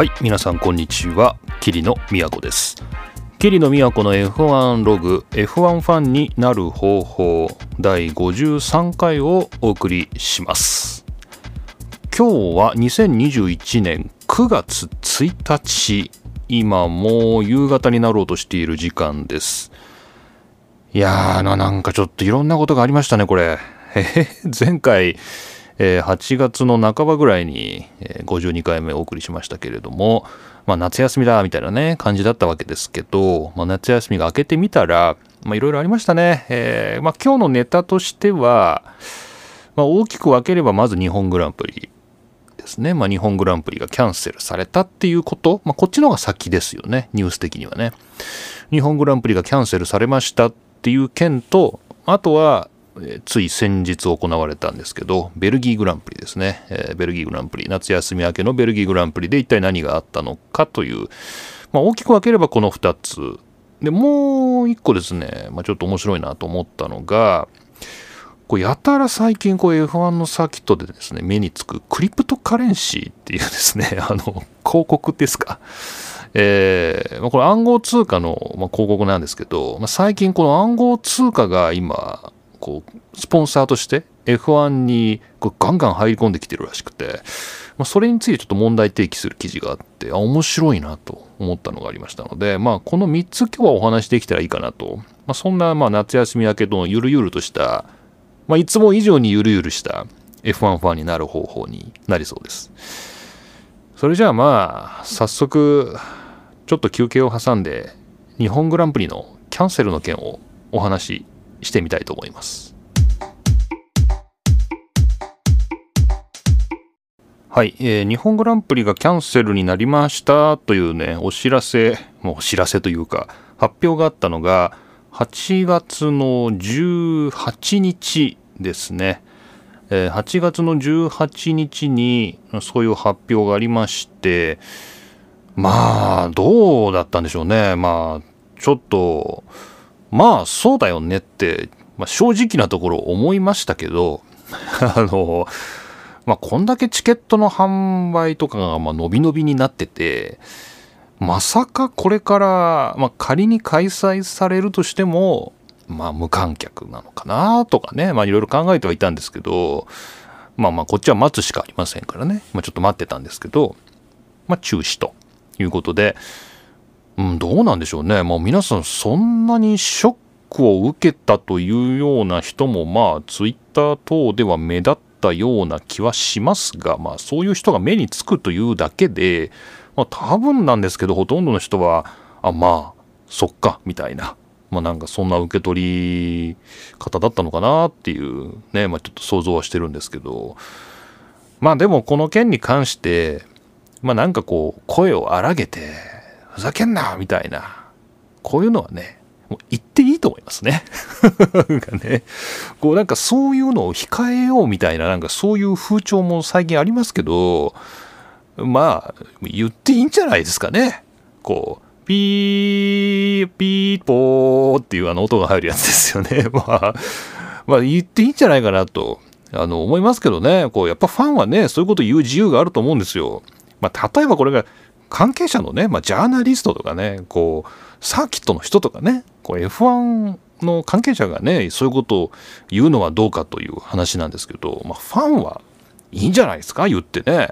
はい皆さんこんにちは。桐野都です。桐野都の F1 ログ F1 ファンになる方法第53回をお送りします。今日は2021年9月1日今もう夕方になろうとしている時間です。いやーなんかちょっといろんなことがありましたねこれ。え前回えー、8月の半ばぐらいに、え、52回目お送りしましたけれども、まあ、夏休みだみたいなね感じだったわけですけど、まあ、夏休みが明けてみたらいろいろありましたね、えーまあ、今日のネタとしては、まあ、大きく分ければまず日本グランプリですね、まあ、日本グランプリがキャンセルされたっていうこと、まあ、こっちの方が先ですよね。ニュース的にはね。日本グランプリがキャンセルされましたっていう件とあとはつい先日行われたんですけど、ベルギーグランプリですね、え、ベルギーグランプリ、夏休み明けのベルギーグランプリで一体何があったのかという、まあ、大きく分ければこの2つ。で、もう1個ですね、まあ、ちょっと面白いなと思ったのが、こうやたら最近こう F1 のサーキットでですね、目につくクリプトカレンシーっていうですね、あの、広告ですか。えー、これ暗号通貨の、ま広告なんですけど、まあ、最近この暗号通貨が今、こうスポンサーとして F1 にこうガンガン入り込んできてるらしくて、まあ、それについてちょっと問題提起する記事があってあ面白いなと思ったのがありましたので、まあ、この3つ今日はお話できたらいいかなと、まあ、そんなまあ夏休み明けのゆるゆるとした、まあ、いつも以上にゆるゆるした F1 ファンになる方法になりそうです。それじゃあまあ早速ちょっと休憩を挟んで日本グランプリのキャンセルの件をお話ししてみたいと思います。はい、えー、日本グランプリがキャンセルになりましたというね、お知らせ、もうお知らせというか、発表があったのが、8月の18日ですね。えー、8月の18日にそういう発表がありまして、まあ、どうだったんでしょうね。まあ、ちょっと、まあそうだよねって、まあ、正直なところ思いましたけど あのまあこんだけチケットの販売とかがまあ伸び伸びになっててまさかこれから、まあ、仮に開催されるとしてもまあ無観客なのかなとかねまあいろいろ考えてはいたんですけどまあまあこっちは待つしかありませんからね、まあ、ちょっと待ってたんですけどまあ中止ということでうん、どうなんでしょうね。もう皆さんそんなにショックを受けたというような人もまあツイッター等では目立ったような気はしますが、まあそういう人が目につくというだけで、まあ多分なんですけどほとんどの人は、あ、まあ、そっか、みたいな。まあなんかそんな受け取り方だったのかなっていうね、まあちょっと想像はしてるんですけど、まあでもこの件に関して、まあなんかこう声を荒げて、ふざけんなみたいな、こういうのはね、もう言っていいと思いますね。なんかね、こうなんかそういうのを控えようみたいな、なんかそういう風潮も最近ありますけど、まあ、言っていいんじゃないですかね。こう、ピー、ピーポーっていうあの音が入るやつですよね。まあ、まあ言っていいんじゃないかなと、あの、思いますけどね。こう、やっぱファンはね、そういうこと言う自由があると思うんですよ。まあ、例えばこれが関係者のね、まあ、ジャーナリストとかね、こう、サーキットの人とかね、こう F1 の関係者がね、そういうことを言うのはどうかという話なんですけど、まあ、ファンはいいんじゃないですか、言ってね。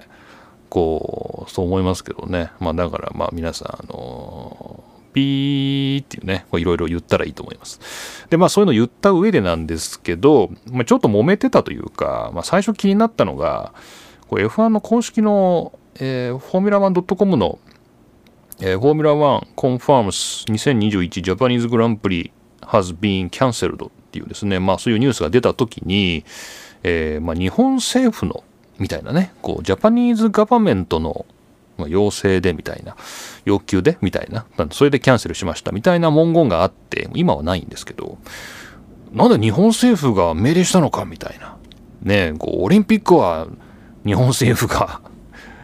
こう、そう思いますけどね。まあ、だから、まあ、皆さん、あのピーっていうね、いろいろ言ったらいいと思います。で、まあそういうの言った上でなんですけど、まあ、ちょっと揉めてたというか、まあ最初気になったのが、こう F1 の公式のえー、フォーミュラ 1.com の、えー、フォーミュラ1 confirms 2021 Japanese Grand Prix has been cancelled っていうですね、まあそういうニュースが出た時に、えー、まあ日本政府のみたいなね、こう、ジャパニーズガバメントの要請でみたいな、要求でみたいな、それでキャンセルしましたみたいな文言があって、今はないんですけど、なんで日本政府が命令したのかみたいな。ねこう、オリンピックは日本政府が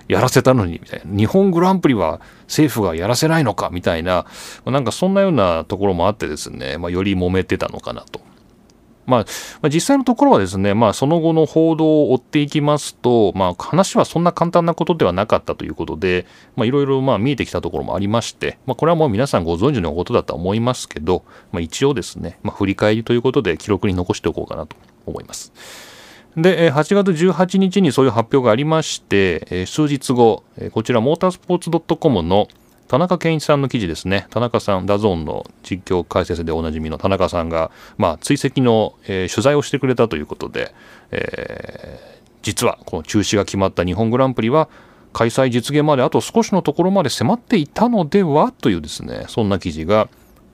やらせたのに、みたいな。日本グランプリは政府がやらせないのか、みたいな、なんかそんなようなところもあってですね、まあ、より揉めてたのかなと。まあ、まあ、実際のところはですね、まあ、その後の報道を追っていきますと、まあ、話はそんな簡単なことではなかったということで、まあ、いろいろまあ見えてきたところもありまして、まあ、これはもう皆さんご存知のことだと思いますけど、まあ、一応ですね、まあ、振り返りということで記録に残しておこうかなと思います。で、8月18日にそういう発表がありまして、数日後、こちらモータースポーツ .com の田中健一さんの記事ですね。田中さん、ダゾーンの実況解説でおなじみの田中さんが、まあ、追跡の、えー、取材をしてくれたということで、えー、実はこの中止が決まった日本グランプリは、開催実現まであと少しのところまで迫っていたのではというですね、そんな記事が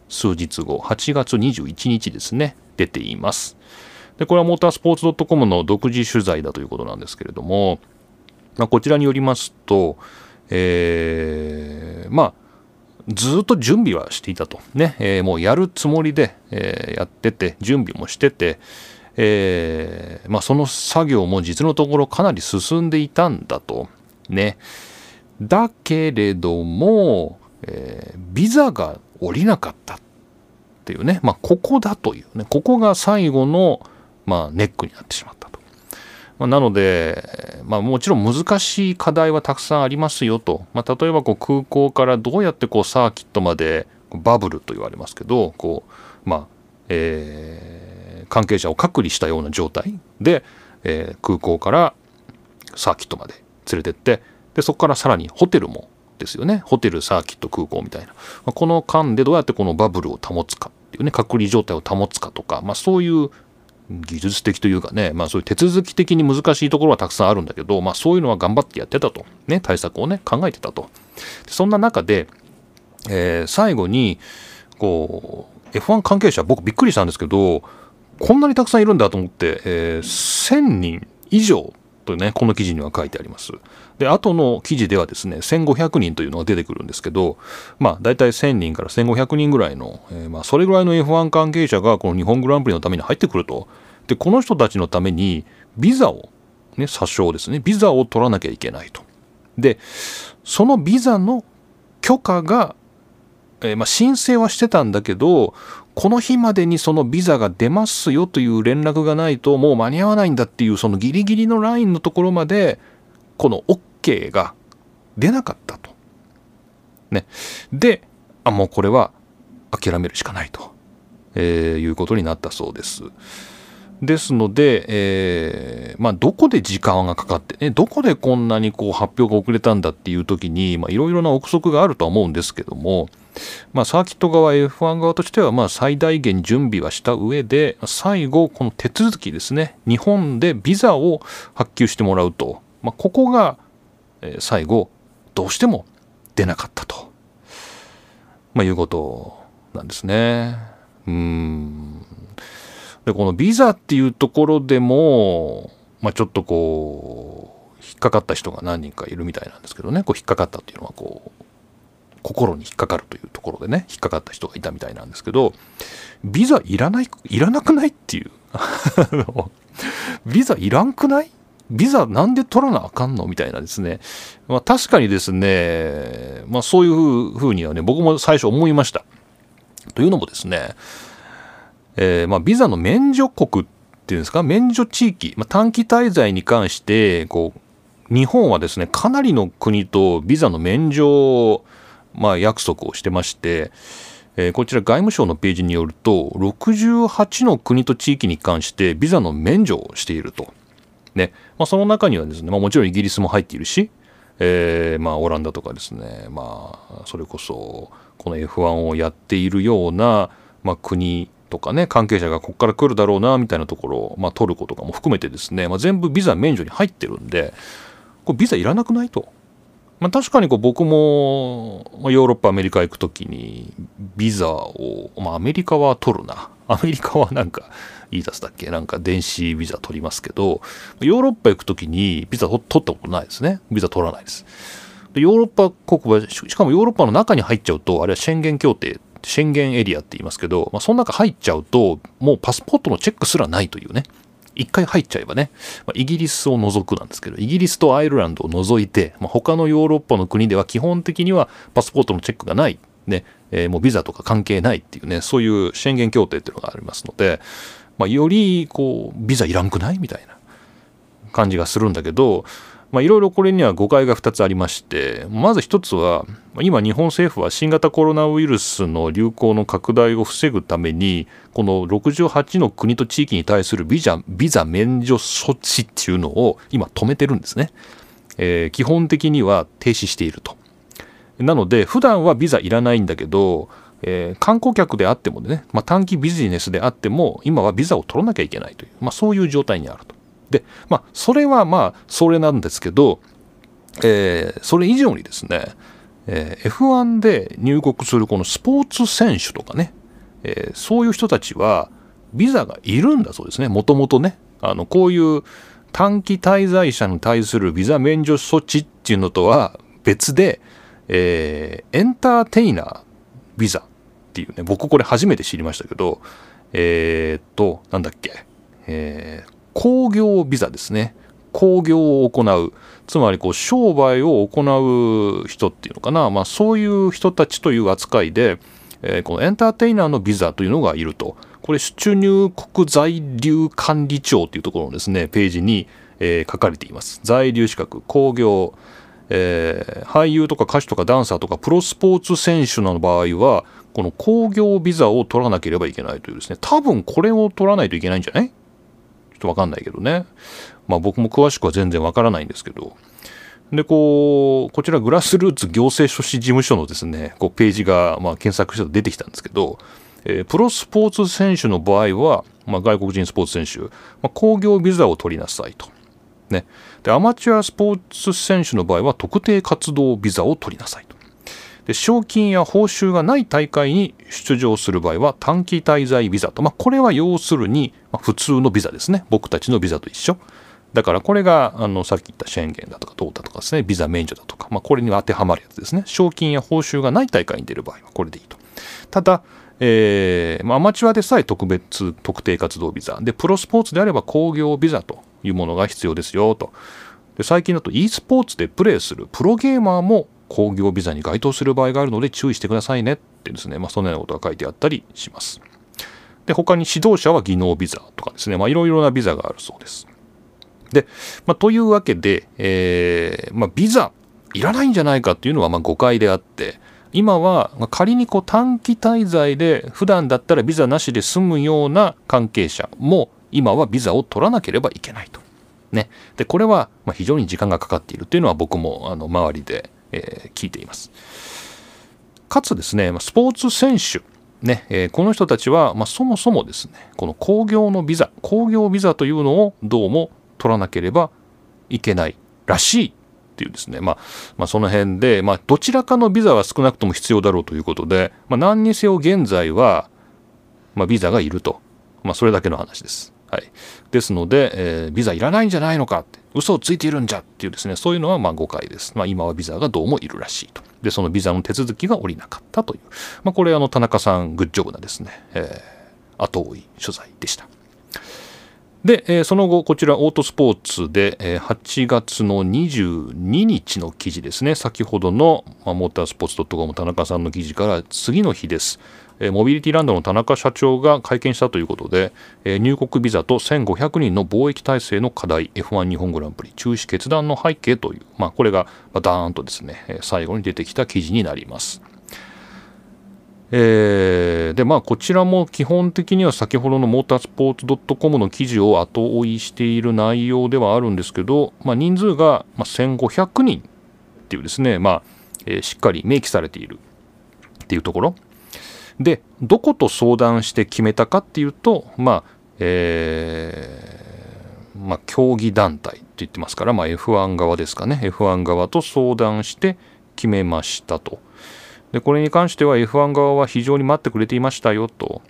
数日後、8月21日ですね、出ています。で、これはモータースポーツ .com の独自取材だということなんですけれども、まあ、こちらによりますと、えー、まあずっと準備はしていたと。ね、えー、もうやるつもりで、えー、やってて準備もしてて、えー、まあ、その作業も実のところかなり進んでいたんだと。ね。だけれども、えビザが下りなかったっていうね、まあ、ここだというね。ここが最後の、まあ、ネックになってしまったと。まあ、なので、まあ、もちろん難しい課題はたくさんありますよと、まあ、例えばこう空港からどうやってこうサーキットまでバブルと言われますけどこう、まあえー、関係者を隔離したような状態で、えー、空港からサーキットまで連れてってでそこからさらにホテルもですよね。ホテルサーキット空港みたいな、まあ、この間でどうやってこのバブルを保つかっていうね隔離状態を保つかとか、まあ、そういう技術的というかね、まあそういう手続き的に難しいところはたくさんあるんだけど、まあそういうのは頑張ってやってたと。ね、対策をね、考えてたと。そんな中で、えー、最後に、こう、F1 関係者、僕びっくりしたんですけど、こんなにたくさんいるんだと思って、えー、1000人以上とね、この記事には書いてあります。で、後の記事ではですね、1500人というのが出てくるんですけど、まあ、大体1000人から1500人ぐらいの、えー、まあ、それぐらいの F1 関係者がこの日本グランプリのために入ってくると。で、この人たちのために、ビザを、ね、詐称ですね、ビザを取らなきゃいけないと。で、そのビザの許可が、えー、まあ、申請はしてたんだけど、この日までにそのビザが出ますよという連絡がないともう間に合わないんだっていうそのギリギリのラインのところまでこの OK が出なかったと。ね。で、あ、もうこれは諦めるしかないと、えー、いうことになったそうです。ですので、えー、まあ、どこで時間がかかって、ね、どこでこんなにこう発表が遅れたんだっていう時に、いろいろな憶測があるとは思うんですけども、まあ、サーキット側 F1 側としてはま最大限準備はした上で最後この手続きですね日本でビザを発給してもらうと、まあ、ここが最後どうしても出なかったと、まあ、いうことなんですね。うんでこのビザっていうところでも、まあ、ちょっとこう引っかかった人が何人かいるみたいなんですけどね。こう引っかかったっていうのはこう心に引っかかるというところでね。引っかかった人がいたみたいなんですけどビザいらないいらなくないっていう。ビザいらんくない？ビザなんで取らなあかんのみたいなですね、まあ、確かにですね、まあ、そういうふうにはね僕も最初思いました。というのもですね、えー、まあビザの免除国っていうんですか？免除地域、まあ、短期滞在に関してこう日本はですねかなりの国とビザの免除まあ、約束をしてまして、えー、こちら外務省のページによると68の国と地域に関してビザの免除をしていると。ね。まあ、その中にはですね、まあ、もちろんイギリスも入っているし、えー、まあ、オランダとかですね、まあ、それこそこの F1 をやっているような、まあ、国とかね関係者がここから来るだろうなみたいなところを、まあ、トルコとかも含めてですね、まあ、全部ビザ免除に入ってるんでこれビザいらなくないと。まあ、確かにこう僕もヨーロッパアメリカ行く時にビザを、まあ、アメリカは取るな。アメリカはなんかいい出すだっけ？なんか電子ビザ取りますけどヨーロッパ行く時にビザ取ったことないですね。ビザ取らないです。でヨーロッパ国はしかもヨーロッパの中に入っちゃうとあれは宣言協定宣言エリアって言いますけど、まあ、その中入っちゃうともうパスポートのチェックすらないというね。一回入っちゃえばね、まあ、イギリスを除くなんですけど、イギリスとアイルランドを除いて、まあ、他のヨーロッパの国では基本的にはパスポートのチェックがない、ね、えー、もうビザとか関係ないっていうね、そういう宣言協定っていうのがありますので、まあ、よりこうビザいらんくないみたいな感じがするんだけどいろいろこれには誤解が2つありましてまず1つは今日本政府は新型コロナウイルスの流行の拡大を防ぐためにこの68の国と地域に対するビザビザ免除措置っていうのを今止めてるんですね、えー、基本的には停止していると。なので普段はビザいらないんだけど、えー、観光客であってもね、まあ、短期ビジネスであっても今はビザを取らなきゃいけないという、まあ、そういう状態にあると。で、まあ、それはまあ、それなんですけど、えー、それ以上にですね、えー、F1 で入国するこのスポーツ選手とかね、えー、そういう人たちは、ビザがいるんだそうですね、もともとね。あの、こういう短期滞在者に対するビザ免除措置っていうのとは別で、えー、エンターテイナービザっていうね、僕これ初めて知りましたけど、えー、っと、なんだっけ、えー、工業ビザですね。工業を行う。つまりこう商売を行う人っていうのかな、まあ、そういう人たちという扱いで、えー、このエンターテイナーのビザというのがいると。これ出入国在留管理庁というところのですね、ページに、えー、書かれています。在留資格、工業、えー、俳優とか歌手とかダンサーとかプロスポーツ選手の場合は、この工業ビザを取らなければいけないというですね、多分これを取らないといけないんじゃない？とわかんないけどね。まあ僕も詳しくは全然わからないんですけど。で、こう、こちらグラスルーツ行政書士事務所のですね、こうページが、まあ、検索して出てきたんですけど、えー、プロスポーツ選手の場合は、まあ、外国人スポーツ選手、まあ、工業ビザを取りなさいと。ね。で、アマチュアスポーツ選手の場合は、特定活動ビザを取りなさいと。で賞金や報酬がない大会に出場する場合は短期滞在ビザと、まあ、これは要するに、普通のビザですね。僕たちのビザと一緒。だからこれがあのさっき言ったシェンゲンだとかトータとかですね。ビザ免除だとか、まあ、これに当てはまるやつですね。賞金や報酬がない大会に出る場合はこれでいいと。ただえーまあ、アマチュアでさえ特別特定活動ビザ。でプロスポーツであれば工業ビザというものが必要ですよと。で最近だと e スポーツでプレーするプロゲーマーも工業ビザに該当する場合があるので注意してくださいねってですね、まあ、そのようなことが書いてあったりします。で、他に指導者は技能ビザとかですね、まあ、いろいろなビザがあるそうです。で、まあ、というわけで、えー、まあ、ビザいらないんじゃないかっていうのはま誤解であって、今は仮にこう短期滞在で普段だったらビザなしで済むような関係者も今はビザを取らなければいけないと。ね。で、これはま非常に時間がかかっているっていうのは僕もあの周りでえ、聞いています。かつですね、スポーツ選手、ねえ、この人たちは、まあ、そもそもですね、この工業のビザ、工業ビザというのをどうも取らなければいけないらしいっていうですね、まあ、まあ、その辺で、まあ、どちらかのビザは少なくとも必要だろうということで、まあ、何にせよ現在は、ま、ビザがいると、ま、それだけの話です。はい、ですので、えー、ビザいらないんじゃないのかって。嘘をついているんじゃっていうですね。そういうのはまあ誤解です、まあ、今はビザがどうもいるらしいと。でそのビザの手続きが下りなかったという、まあ、これあの田中さんグッジョブなですね、えー、後追い取材でした。で、えー、その後こちらオートスポーツで、えー、8月の22日の記事ですね。先ほどの、まあ、モータースポーツ .com 田中さんの記事から次の日です。モビリティランドの田中社長が会見したということで、入国ビザと1500人の貿易体制の課題 F1 日本グランプリ中止決断の背景という、まあ、これがダーンとですね最後に出てきた記事になります。えー、でまあこちらも基本的には先ほどのモータースポーツ .com の記事を後追いしている内容ではあるんですけど、まあ、人数が1500人っていうですね、まあえ、しっかり明記されているっていうところでどこと相談して決めたかっていうとまあえー、まあ、競技団体って言ってますから、まあ、F1 側ですかね。F1 側と相談して決めましたと。でこれに関しては F1 側は非常に待ってくれていましたよと。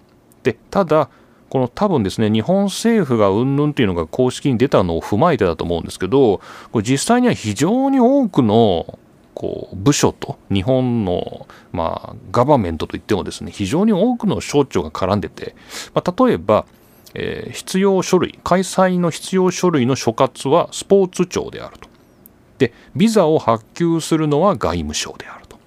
でただこの多分ですね日本政府がうんぬんっていうのが公式に出たのを踏まえてだと思うんですけどこれ実際には非常に多くのこう部署と日本の、まあ、ガバメントといってもですね非常に多くの省庁が絡んでて、まあ、例えば、えー、必要書類開催の必要書類の所括はスポーツ庁であると。でビザを発給するのは外務省であると。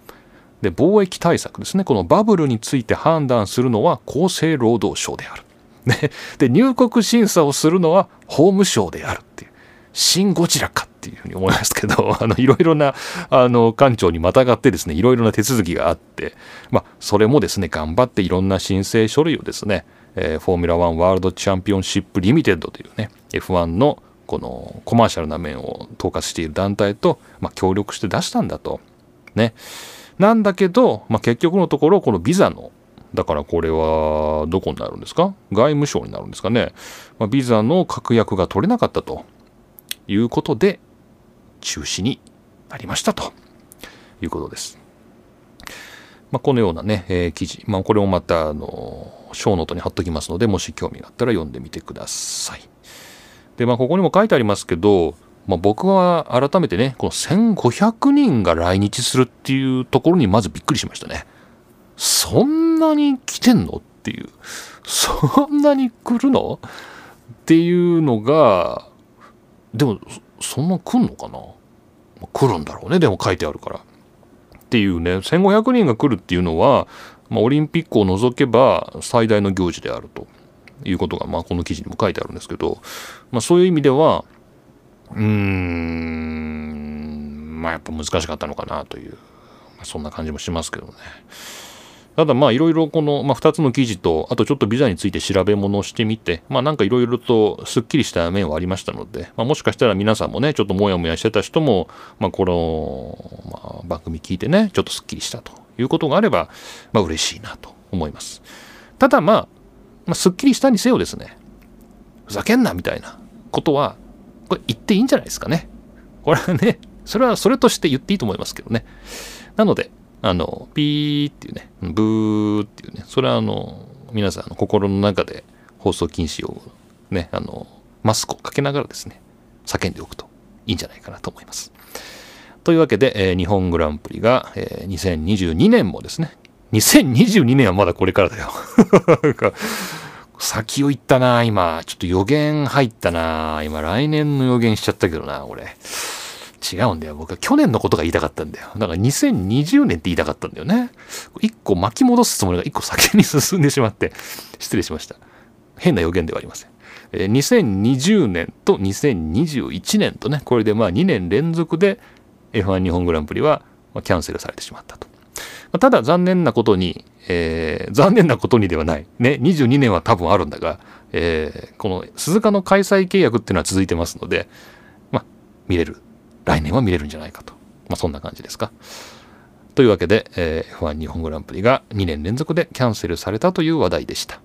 で防疫対策ですね。このバブルについて判断するのは厚生労働省である。ね、で入国審査をするのは法務省であるっていう。シン・ゴジラかっていうふうに思いますけど あのいろいろなあの官庁にまたがってですねいろいろな手続きがあって、まあ、それもですね頑張っていろんな申請書類をですね、えー、フォーミュラ1ワールドチャンピオンシップリミテッドというね F1 のこのコマーシャルな面を統括している団体と、まあ、協力して出したんだと。ね。なんだけど、まあ、結局のところこのビザのだからこれはどこになるんですか？外務省になるんですかね、まあ、ビザの確約が取れなかったということで中止になりましたということです。まあ、このようなね、えー、記事、まあ、これもまたあのショーノートに貼っときますのでもし興味があったら読んでみてください。でまあここにも書いてありますけど、まあ、僕は改めてねこの1500人が来日するっていうところにまずびっくりしましたね。そんなに来てんのっていうそんなに来るのっていうのがでもそんな来んのかな？来るんだろうね。でも書いてあるから。っていうね。1500人が来るっていうのは、まあ、オリンピックを除けば最大の行事であると。いうことが、まあ、この記事にも書いてあるんですけど、まあ、そういう意味ではうーんまあやっぱ難しかったのかなという、まあ、そんな感じもしますけどね。ただまあいろいろこの、まあ、2つの記事とあとちょっとビザについて調べ物をしてみてまあなんかいろいろとすっきりした面はありましたので、まあ、もしかしたら皆さんもねちょっともやもやしてた人も、まあ、この、まあ、番組聞いてねちょっとすっきりしたということがあれば、まあ嬉しいなと思います。ただまあ、まあ、すっきりしたにせよですねふざけんなみたいなことはこれ言っていいんじゃないですかね。これはねそれはそれとして言っていいと思いますけどね。なのであの、ピーっていうね、ブーっていうね、それはあの、皆さんの心の中で放送禁止をね、あの、マスクをかけながらですね、叫んでおくといいんじゃないかなと思います。というわけで、えー、日本グランプリが、えー、2022年もですね、2022年はまだこれからだよ。先を言ったな、今。ちょっと予言入ったな。今、来年の予言しちゃったけどな、俺。違うんだよ。僕は去年のことが言いたかったんだよ。だから2020年って言いたかったんだよね。一個巻き戻すつもりが一個先に進んでしまって、失礼しました。変な予言ではありません。え、2020年と2021年とね、これでまあ2年連続で F1 日本グランプリはキャンセルされてしまったと。ただ残念なことに、えー、残念なことにではない。ね、22年は多分あるんだが、えー、この鈴鹿の開催契約っていうのは続いてますので、まあ、見れる来年は見れるんじゃないかと。まあ、そんな感じですか。というわけで、えー、F1 日本グランプリが2年連続でキャンセルされたという話題でした。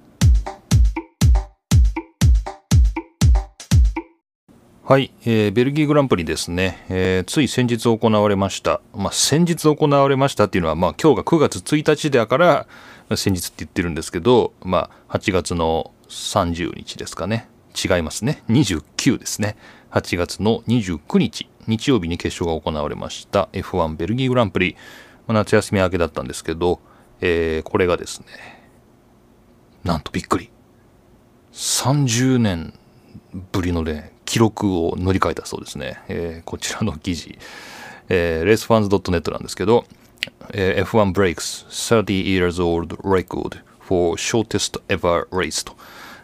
はい、えー、ベルギーグランプリですね、えー、つい先日行われました。まあ、先日行われましたっていうのは、まあ、今日が9月1日だから、先日って言ってるんですけど、まあ、8月の30日ですかね。違いますね。29ですね。8月の29日。日曜日に決勝が行われました。F1 ベルギーグランプリ、まあ、夏休み明けだったんですけど、えー、これがですねなんとびっくり。30年ぶりのね記録を塗り替えたそうですね、えー、こちらの記事、えー、レースファンズ .net なんですけど、えー、F1 breaks 30 years old record for shortest ever race と。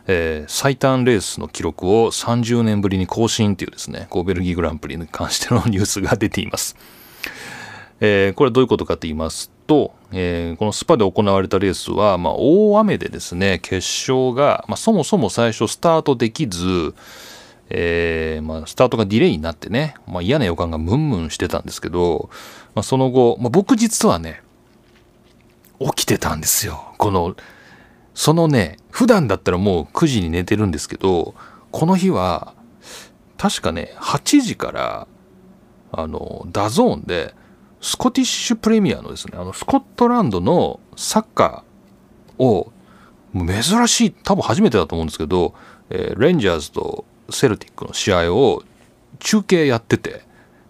えー、最短レースの記録を30年ぶりに更新というですね、こうベルギーグランプリに関してのニュースが出ています。えー、これはどういうことかと言いますと、えー、このスパで行われたレースは、まあ、大雨でですね、決勝が、まあ、そもそも最初スタートできず、えーまあ、スタートがディレイになってね、まあ、嫌な予感がムンムンしてたんですけど、まあ、その後、まあ、僕実はね、起きてたんですよ。このそのね、普段だったらもう9時に寝てるんですけど、この日は、確かね、8時から、あの、ダゾーンで、スコティッシュプレミアのですね、あの、スコットランドのサッカーを、珍しい、多分初めてだと思うんですけど、えー、レンジャーズとセルティックの試合を中継やってて、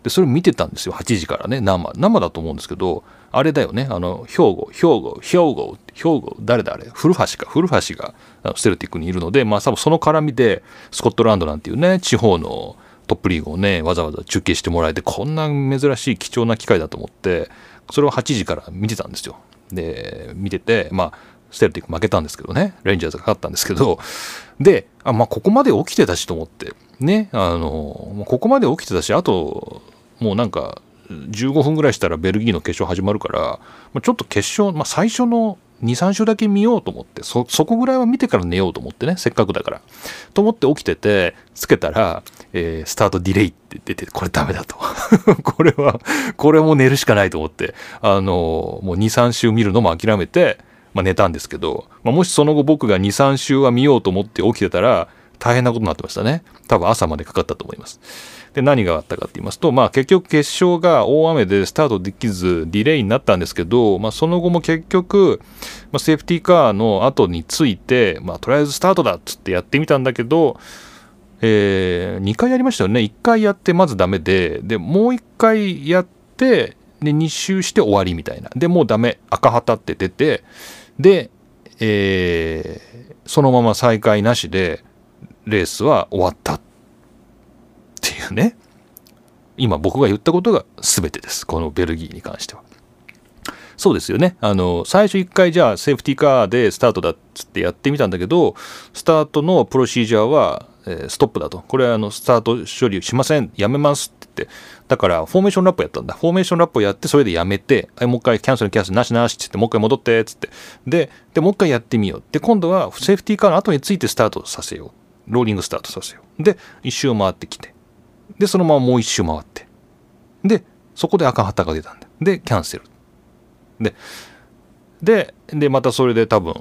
で、それ見てたんですよ、8時からね、生。生だと思うんですけど、あれだよね、あの、兵庫、兵庫、兵庫、兵庫、誰だあれ、古橋か、古橋がステルティックにいるので、まあ多分その絡みで、スコットランドなんていうね、地方のトップリーグをね、わざわざ中継してもらえて、こんな珍しい貴重な機会だと思って、それを8時から見てたんですよ。で、見てて、まあ、ステルティック負けたんですけどね。レンジャーズが勝ったんですけど。であまあここまで起きてたしと思って。ねあのここまで起きてたしあともうなんか15分ぐらいしたらベルギーの決勝始まるから、まあ、ちょっと決勝、まあ、最初の23週だけ見ようと思ってそこぐらいは見てから寝ようと思ってねせっかくだから。と思って起きててつけたら、えー、スタートディレイって出てこれダメだと。これはこれも寝るしかないと思って。あのもう23週見るのも諦めて、まあ、寝たんですけど、まあ、もしその後僕が23週は見ようと思って起きてたら大変なことになってましたね。多分朝までかかったと思います。で何があったかって言いますと、まあ、結局決勝が大雨でスタートできずディレイになったんですけど、まあ、その後も結局、まあ、セーフティーカーの後について、まあ、とりあえずスタートだっつってやってみたんだけど、えー、2回やりましたよね。1回やってまずダメででもう1回やってで2周して終わりみたいな。でもうダメ。赤旗って出てで、えー、そのまま再開なしでレースは終わったっていうね。今僕が言ったことが全てです。このベルギーに関しては。そうですよね。あの最初1回じゃあセーフティーカーでスタートだっつってやってみたんだけどスタートの procedure は、えー、ストップだと。これはあのスタート処理しません。やめますって言って。だからフォーメーションラップやったんだ。フォーメーションラップをやってそれでやめてもう一回キャンセルキャンセルなしなしって言ってもう一回戻ってっつって。ででもう一回やってみようで今度はセーフティーカーの後についてスタートさせよう。ローリングスタートさせよう。で一周回ってきて。でそのままもう一周回って。でそこで赤旗が出たんだでキャンセル。でででまたそれで多分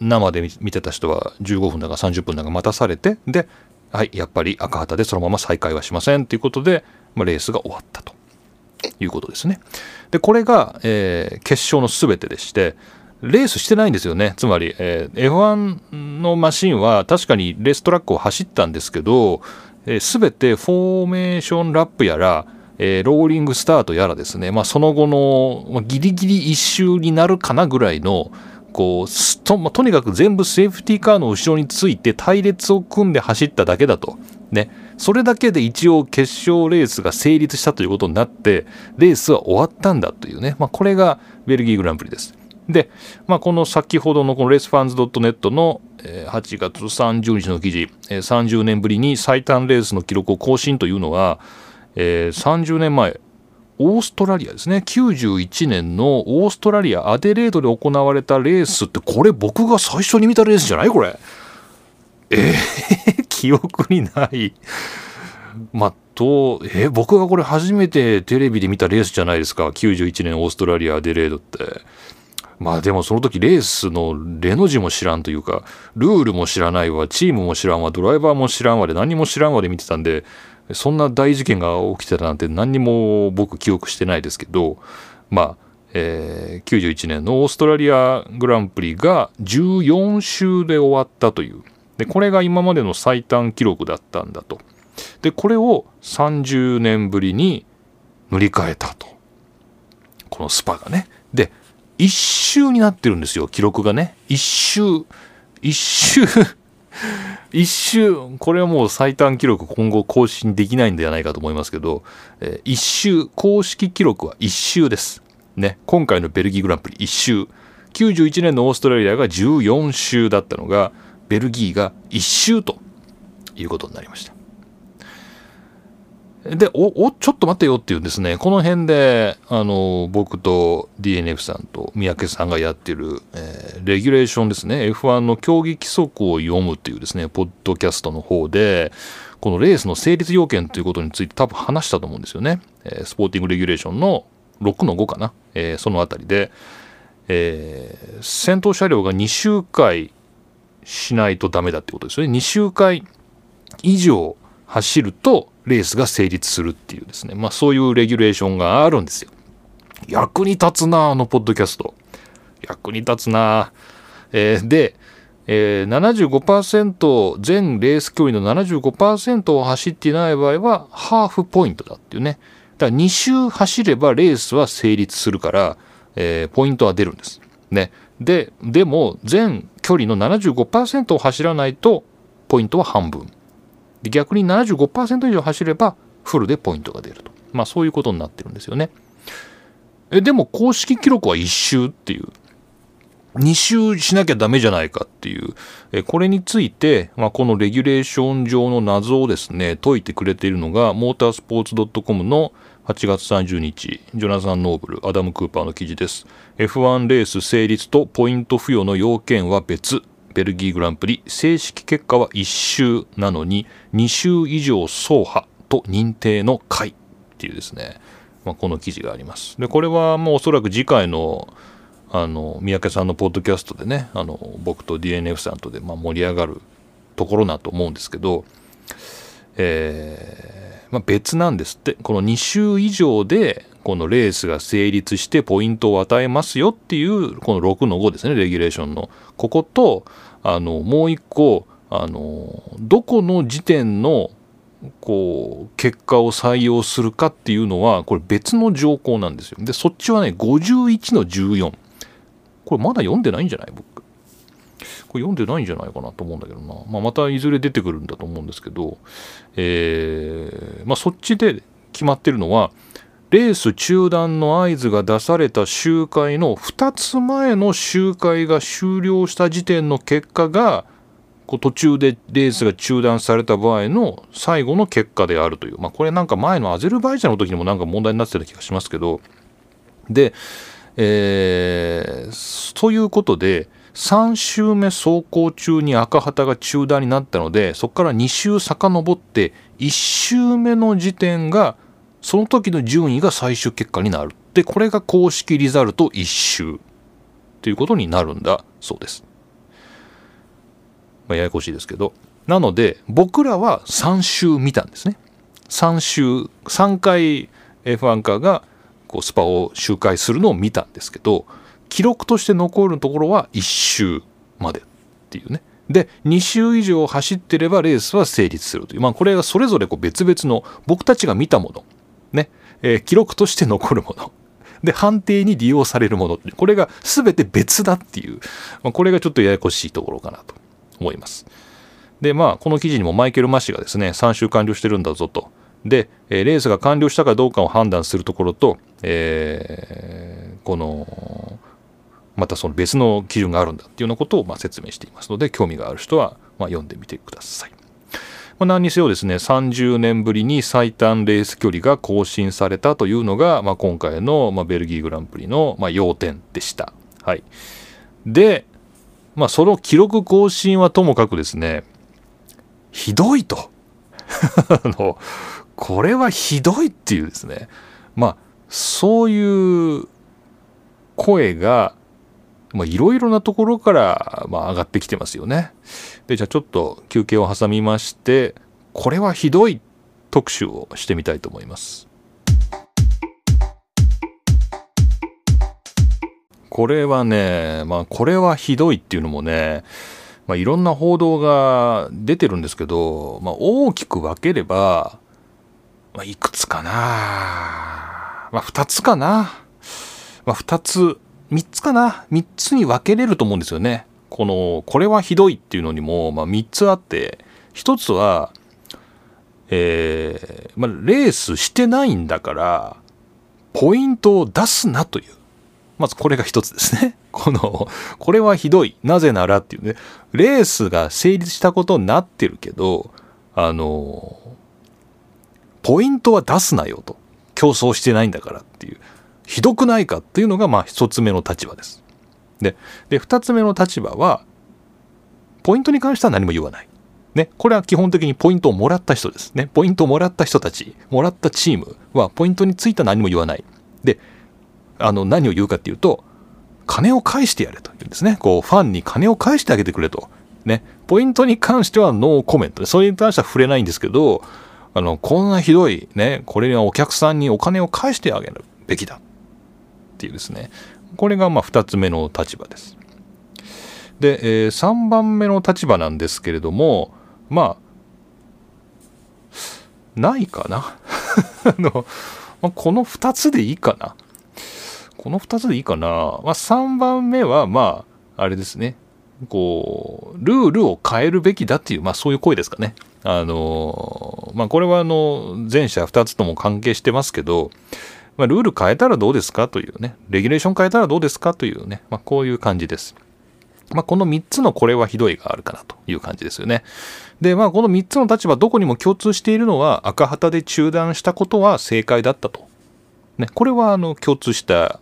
生で見てた人は15分だか30分だか待たされてではいやっぱり赤旗でそのまま再開はしませんということで、まあ、レースが終わったと。いうことですね。でこれが、えー、決勝の全てでしてレースしてないんですよね。つまり、えー、F1 のマシンは確かにレーストラックを走ったんですけどえー、全てフォーメーションラップやら、えー、ローリングスタートやらですね、まあ、その後の、まあ、ギリギリ一周になるかなぐらいのこうと,、まあ、とにかく全部セーフティーカーの後ろについて隊列を組んで走っただけだと。ね、それだけで一応決勝レースが成立したということになってレースは終わったんだというね、まあ、これがベルギーグランプリです。で、まあ、この先ほどのこのレスファンズ .net の8月30日の記事30年ぶりに最短レースの記録を更新というのは、えー、30年前オーストラリアですね。91年のオーストラリアアデレードで行われたレースってこれ僕が最初に見たレースじゃない？これ。えー、記憶にない。まあとえー、僕がこれ初めてテレビで見たレースじゃないですか。91年オーストラリアアデレードって。まあでもその時レースのレの字も知らんというか、ルールも知らないわ、チームも知らんわ、ドライバーも知らんわで何も知らんわで見てたんで、そんな大事件が起きてたなんて何にも僕記憶してないですけど、まあ、えー、91年のオーストラリアグランプリが14週で終わったという。で、これが今までの最短記録だったんだと。で、これを30年ぶりに塗り替えたと。このスパがね。で、一周になってるんですよ記録がね。一周一周 一周これはもう最短記録今後更新できないんではないかと思いますけど、えー、一周公式記録は一周です。ね今回のベルギーグランプリ一周。91年のオーストラリアが14周だったのがベルギーが1周ということになりました。で、お、お、ちょっと待ってよっていうんですね、この辺で、あの、僕と DNF さんと三宅さんがやってる、えー、レギュレーションですね、F1 の競技規則を読むっていうですね、ポッドキャストの方で、このレースの成立要件ということについて多分話したと思うんですよね。えー、スポーティングレギュレーションの6の5かな、えー、そのあたりで、えー、先頭車両が2周回しないとダメだってことですよね。2周回以上走ると、レースが成立するっていうですね、まあそういうレギュレーションがあるんですよ。役に立つなあのポッドキャスト。役に立つなえー、で、えー、75%全レース距離の75%を走っていない場合はハーフポイントだっていうね。だから2周走ればレースは成立するから、えー、ポイントは出るんです。ね。で、でも全距離の75%を走らないとポイントは半分。で逆に75%以上走ればフルでポイントが出ると。まあそういうことになってるんですよね。えでも公式記録は1周っていう。2周しなきゃダメじゃないかっていう、えこれについて、まあ、このレギュレーション上の謎をですね、解いてくれているのが、モータースポーツ .com の8月30日、ジョナサン・ノーブル、アダム・クーパーの記事です。F1 レース成立とポイント付与の要件は別。ベルギーグランプリ、正式結果は1周なのに、2周以上走破と認定の怪っていうですね、まあ、この記事があります。で、これはもうおそらく次回のあの三宅さんのポッドキャストでねあの僕と DNF さんとで、ま、盛り上がるところだと思うんですけど、えーまあ、別なんですってこの2週以上でこのレースが成立してポイントを与えますよっていうこの6の5ですねレギュレーションの。こことあのもう一個あのどこの時点のこう結果を採用するかっていうのはこれ別の条項なんですよ。でそっちはね51の14これまだ読んでないんじゃない？僕。これ読んでないんじゃないかなと思うんだけどな。まあ、またいずれ出てくるんだと思うんですけど、えー、まあ、そっちで決まってるのは、レース中断の合図が出された周回の2つ前の周回が終了した時点の結果がこう途中でレースが中断された場合の最後の結果であるという、まあ、これなんか前のアゼルバイジャンの時にもなんか問題になってた気がしますけど。でえー、ということで3周目走行中に赤旗が中断になったのでそこから2周遡って1周目の時点がその時の順位が最終結果になる。でこれが公式リザルト1周ということになるんだそうです。まあ、ややこしいですけど。なので僕らは3周見たんですね。3周3回 F1 カーがこうスパを周回するのを見たんですけど記録として残るところは1周までっていうね。で2周以上走ってればレースは成立するという、まあ、これがそれぞれこう別々の僕たちが見たもの、ね。えー、記録として残るもの。で判定に利用されるもの。これが全て別だっていう、まあ、これがちょっとややこしいところかなと思います。でまあこの記事にもマイケル・マシがですね3週完了してるんだぞと。で、えレースが完了したかどうかを判断するところと、えー、このまたその別の基準があるんだっていうようなことをま説明していますので興味がある人はま読んでみてください。まあ、何にせよですね30年ぶりに最短レース距離が更新されたというのが、まあ、今回の、まあベルギーグランプリの、まあ要点でした。はい、で、まあ、その記録更新はともかくですねひどいと。あのこれはひどいっていうですね。まあそういう声がまあいろいろなところから、まあ、上がってきてますよね。でじゃあちょっと休憩を挟みましてこれはひどい特集をしてみたいと思います。これはね、まあ、これはひどいっていうのもね、まあ、いろんな報道が出てるんですけど、まあ、大きく分ければ、まあ、いくつかなまあ、二つかなまあ、二つ、三つかな？三つに分けれると思うんですよね。この、これはひどいっていうのにも、まあ、三つあって、一つは、えー、まあ、レースしてないんだから、ポイントを出すなという。まずこれが一つですね。この、これはひどい。なぜならっていうね、レースが成立したことになってるけど、あの、ポイントは出すなよと競争してないんだからっていうひどくないかっていうのがまあ一つ目の立場です。でで二つ目の立場はポイントに関しては何も言わない。ね、これは基本的にポイントをもらった人です。ね、ポイントをもらった人たち、もらったチームはポイントについては何も言わない。で、あの何を言うかっていうと、金を返してやれというんですね。こう、ファンに金を返してあげてくれと。ね、ポイントに関してはノーコメントで、それに関しては触れないんですけど、あのこんなひどいねこれにはお客さんにお金を返してあげるべきだっていうですね。これがまあ2つ目の立場です。で、えー、3番目の立場なんですけれどもまあないかな？あの、まあ、この2つでいいかな？この2つでいいかな、まあ、3番目はまああれですね。こうルールを変えるべきだっていう、まあ、そういう声ですかね。あのまあ、これはあの前者2つとも関係してますけどまあ、ルール変えたらどうですか？というね、レギュレーション変えたらどうですか？というね、まあ、こういう感じです。まあ、この3つのこれはひどいがあるかなという感じですよね。で、まあ、この3つの立場、どこにも共通しているのは、赤旗で中断したことは正解だったと。ね、これはあの共通した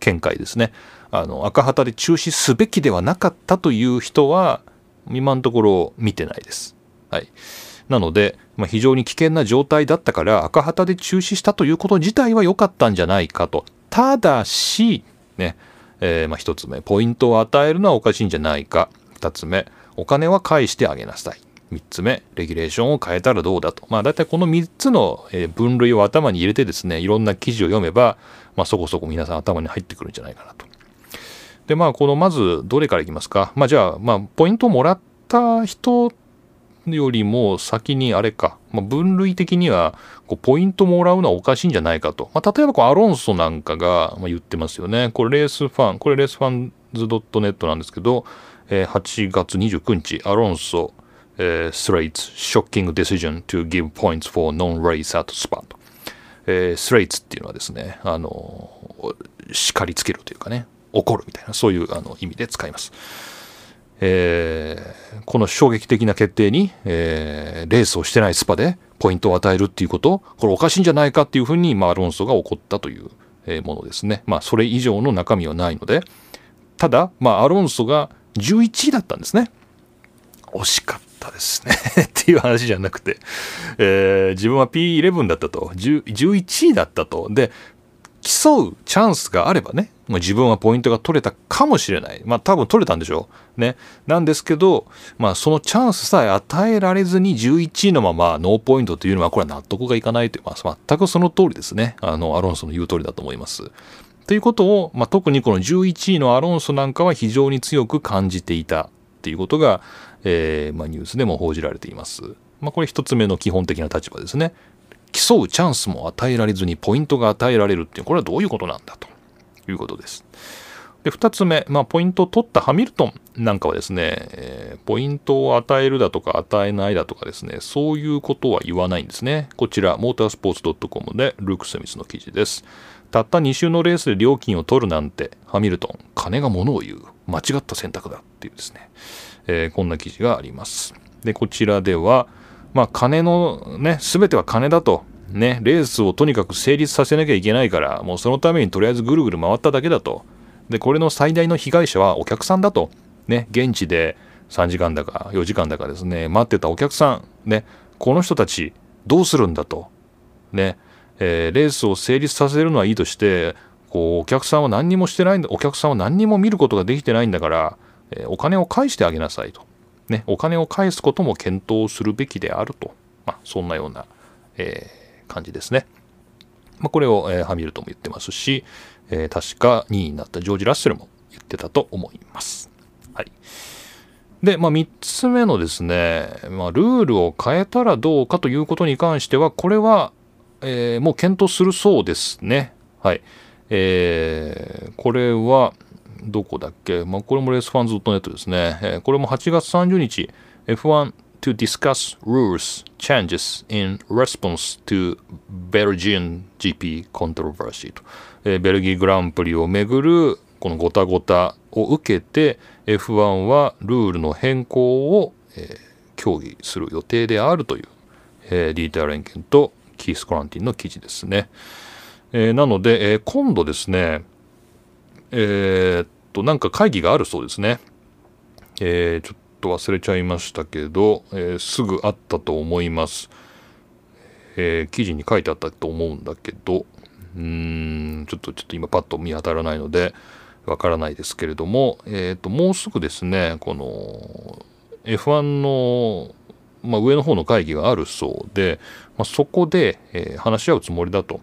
見解ですね。あの赤旗で中止すべきではなかったという人は、今のところ見てないです。はい。なので、まあ、非常に危険な状態だったから赤旗で中止したということ自体は良かったんじゃないかと。ただし、ね、えー、まあ、1つ目、ポイントを与えるのはおかしいんじゃないか。2つ目、お金は返してあげなさい。3つ目、レギュレーションを変えたらどうだと。まあ大体この3つの分類を頭に入れてですね、いろんな記事を読めば、まあそこそこ皆さん頭に入ってくるんじゃないかなと。で、まあこのまずどれからいきますか？まあじゃあ、まあポイントをもらった人よりも先にあれか、まあ、分類的にはこうポイントもらうのはおかしいんじゃないかと。まあ、例えばこうアロンソなんかが言ってますよね。これレースファン、これレースファンズ .net なんですけど、えー、8月29日、アロンソ、えー、Straits shocking decision to give points for non-race at Spa と。スレイツっていうのはですね、あの、叱りつけるというかね、怒るみたいな、そういうあの意味で使います。えー、この衝撃的な決定に、えー、レースをしてないスパでポイントを与えるっていうこと、これおかしいんじゃないかっていうふうに、まあ、アロンソが怒ったという、ものですね。まあ、それ以上の中身はないので、ただ、まあ、アロンソが11位だったんですね。惜しかったですね っていう話じゃなくて、えー、自分は P11 だったと、11位だったと。で、競うチャンスがあればね、まあ、自分はポイントが取れたかもしれない。まあ多分取れたんでしょう。ね。なんですけど、まあそのチャンスさえ与えられずに11位のままノーポイントというのはこれは納得がいかないという、まあ全くその通りですね。あの、アロンソの言う通りだと思います。ということを、まあ、特にこの11位のアロンソなんかは非常に強く感じていたっていうことが、えーまあ、ニュースでも報じられています。まあ、これ一つ目の基本的な立場ですね。競うチャンスも与えられずにポイントが与えられるっていうこれはどういうことなんだということです。で2つ目、まあ、ポイントを取ったハミルトンなんかはですね、えー、ポイントを与えるだとか与えないだとかですね、そういうことは言わないんですね。こちら、モータースポーツ .com でルーク・スミスの記事です。たった2週のレースで料金を取るなんて、ハミルトン、金が物を言う。間違った選択だっていうですね、えー、こんな記事があります。で、こちらでは、まあ、金のね、すべては金だと。ね、レースをとにかく成立させなきゃいけないから、もうそのためにとりあえずぐるぐる回っただけだと。で、これの最大の被害者はお客さんだと。ね、現地で3時間だか4時間だかですね、待ってたお客さん。ね、この人たちどうするんだと。ね、えー、レースを成立させるのはいいとして、こう、お客さんは何にもしてないんだ、お客さんは何にも見ることができてないんだから、えー、お金を返してあげなさいと。ね、お金を返すことも検討するべきであると。まあ、そんなような、えー、感じですね。まあ、これを、えー、ハミルトンも言ってますし、えー、確か2位になったジョージ・ラッセルも言ってたと思います。はい。で、まあ、3つ目のですね、まあ、ルールを変えたらどうかということに関しては、これは、えー、もう検討するそうですね。はい。えー、これは、どこだっけ、まあ、これもレースファンズ .net ですね。えー、これも8月30日、F1 to discuss rules changes in response to Belgian GP controversy と、えー、ベルギーグランプリをめぐるこのごたごたを受けて F1 はルールの変更を、えー、協議する予定であるという、えー、ディーター・レンケンとキース・コランティンの記事ですね。えー、なので、えー、今度ですね、えー、っと、なんか会議があるそうですね。えー、ちょっと忘れちゃいましたけど、えー、すぐあったと思います。えー、記事に書いてあったと思うんだけど、うーん、ちょっと、ちょっと今パッと見当たらないので、わからないですけれども、えっ、と、もうすぐですね、この F1 の、まあ、上の方の会議があるそうで、まあ、そこで、え、話し合うつもりだと。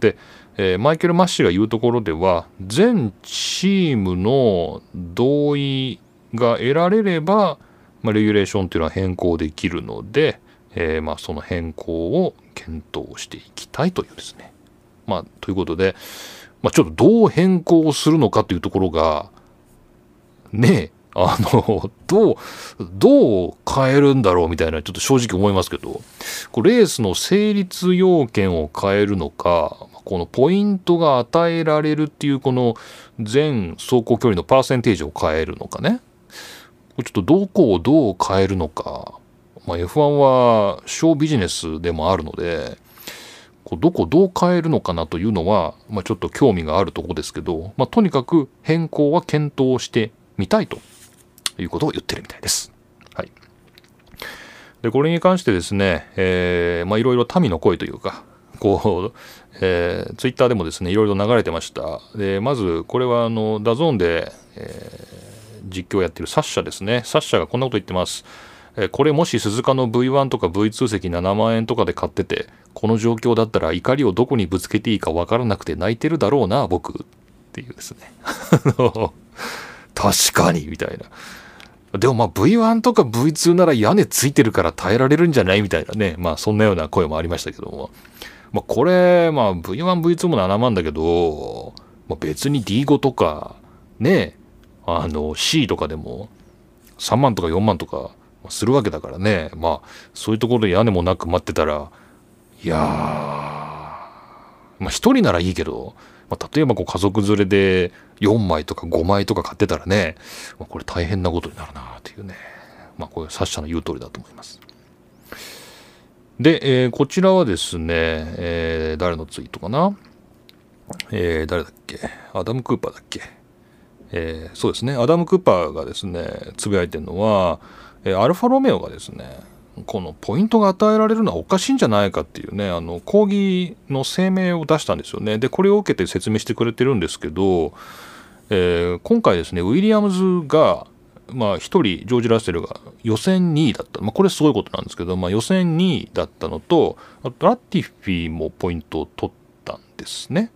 で、えー、マイケル・マッシュが言うところでは全チームの同意が得られれば、まあ、レギュレーションというのは変更できるので、えー、まあその変更を検討していきたいというですね。まあ、ということで、まあ、ちょっとどう変更するのかというところがねえあの、どう、どう変えるんだろうみたいな、ちょっと正直思いますけど、こレースの成立要件を変えるのか、このポイントが与えられるっていうこの全走行距離のパーセンテージを変えるのかね。ちょっとどこをどう変えるのか。まあ、F1 は小ビジネスでもあるので、こうどこどう変えるのかなというのは、まあ、ちょっと興味があるとこですけど、まあ、とにかく変更は検討してみたいということを言ってるみたいです。はい。で、これに関してですね、えー、まあいろいろ民の声というか、こう、えー、ツイッターでもですね、いろいろ流れてました。で、まず、これはあの、ダゾーンで、えー、実況をやってるサッシャですね。サッシャがこんなこと言ってます。これもし鈴鹿の V1 とか V2 席7万円とかで買ってて、この状況だったら怒りをどこにぶつけていいかわからなくて泣いてるだろうな、僕。っていうですね。確かに、みたいな。でもまあ V1 とか V2 なら屋根ついてるから耐えられるんじゃない？みたいなね。まあそんなような声もありましたけども。まあこれ、まあ V1、V2 も7万だけど、まあ、別に D5 とか、ね、あの C とかでも3万とか4万とかするわけだからね。まあそういうところで屋根もなく待ってたら、いやー、まあ一人ならいいけど、まあ、例えばこう家族連れで4枚とか5枚とか買ってたらね、まあ、これ大変なことになるなっていうね。まあこれ、サッシャの言う通りだと思います。で、えー、こちらはですね、えー、誰のツイートかな？えー、誰だっけ？アダム・クーパーだっけ？えー、そうですね、アダム・クーパーがですね、つぶやいてるのは、え、アルファロメオがですね、このポイントが与えられるのはおかしいんじゃないかっていうねあの抗議の声明を出したんですよね。でこれを受けて説明してくれてるんですけど、え、今回ですねウィリアムズがまあ1人ジョージ・ラッセルが予選2位だった、まあ、これすごいことなんですけど、まあ、予選2位だったのとあとラッティフィもポイントを取ったんですね。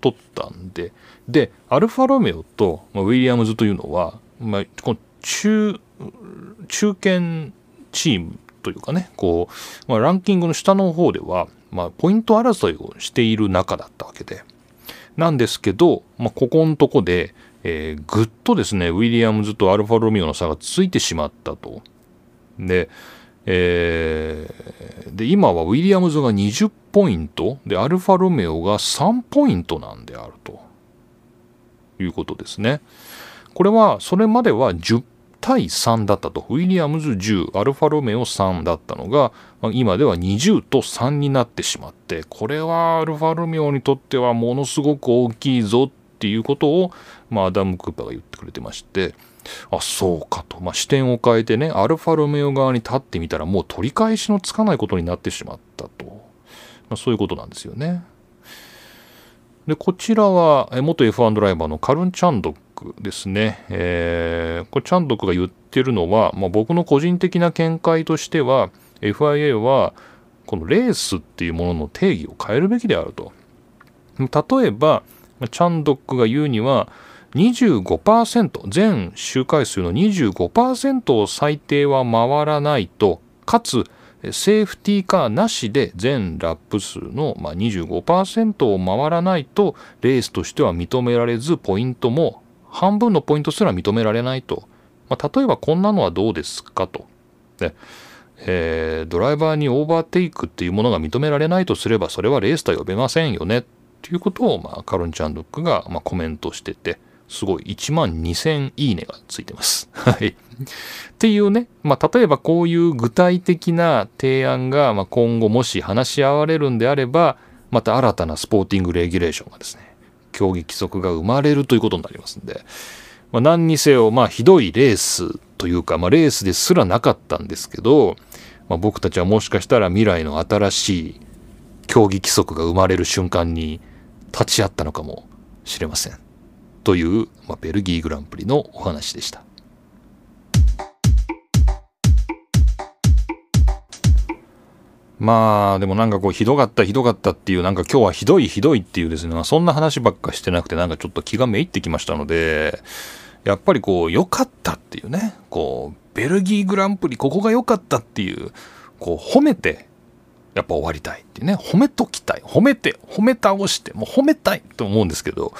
取ったんで。でアルファロメオと、まあ、ウィリアムズというのは、まあ、この中中堅チームというかねこう、まあ、ランキングの下の方では、まあ、ポイント争いをしている中だったわけで。なんですけど、まあ、ここのとこで、えー、ぐっとですねウィリアムズとアルファロミオの差がついてしまったと。で,、えー、で今はウィリアムズが20ポイントでアルファロメオが3ポイントなんであるということですね。これはそれまでは10対3だったと。ウィリアムズ10、アルファロメオ3だったのが、今では20と3になってしまって、これはアルファロメオにとってはものすごく大きいぞっていうことを、まあ、アダム・クーパーが言ってくれてまして、あ、そうかと。まあ、視点を変えてね、アルファロメオ側に立ってみたら、もう取り返しのつかないことになってしまったと。まあ、そういうことなんですよね。で、こちらは、元 F1 ドライバーのカルン・チャンドックですね。えー、これチャンドックが言ってるのは、まあ、僕の個人的な見解としては FIA はこのレースっていうものの定義を変えるべきであると。例えばチャンドックが言うには25%全周回数の25%を最低は回らないとかつセーフティーカーなしで全ラップ数の25%を回らないとレースとしては認められずポイントも半分のポイントすら認められないと。まあ、例えばこんなのはどうですかと。えー、ドライバーにオーバーテイクっていうものが認められないとすればそれはレースとは呼べませんよねっていうことを、まあ、カロン・チャンドックが、まあ、コメントしててすごい1万2000いいねがついてます。はい。っていうね、まあ、例えばこういう具体的な提案が、まあ、今後もし話し合われるんであればまた新たなスポーティングレギュレーションがですね競技規則が生まれるということになりますんで、まあ、何にせよ、まあ、ひどいレースというか、まあ、レースですらなかったんですけど、まあ、僕たちはもしかしたら未来の新しい競技規則が生まれる瞬間に立ち会ったのかもしれません。という、まあ、ベルギーグランプリのお話でした。まあでもなんかこうひどかったひどかったっていうなんか今日はひどいひどいっていうですね、そんな話ばっかしてなくてなんかちょっと気がめいってきましたのでやっぱりこう良かったっていうねこうベルギーグランプリここが良かったっていうこう褒めてやっぱ終わりたいっていうね。褒めときたい。褒めて褒め倒してもう褒めたいと思うんですけど、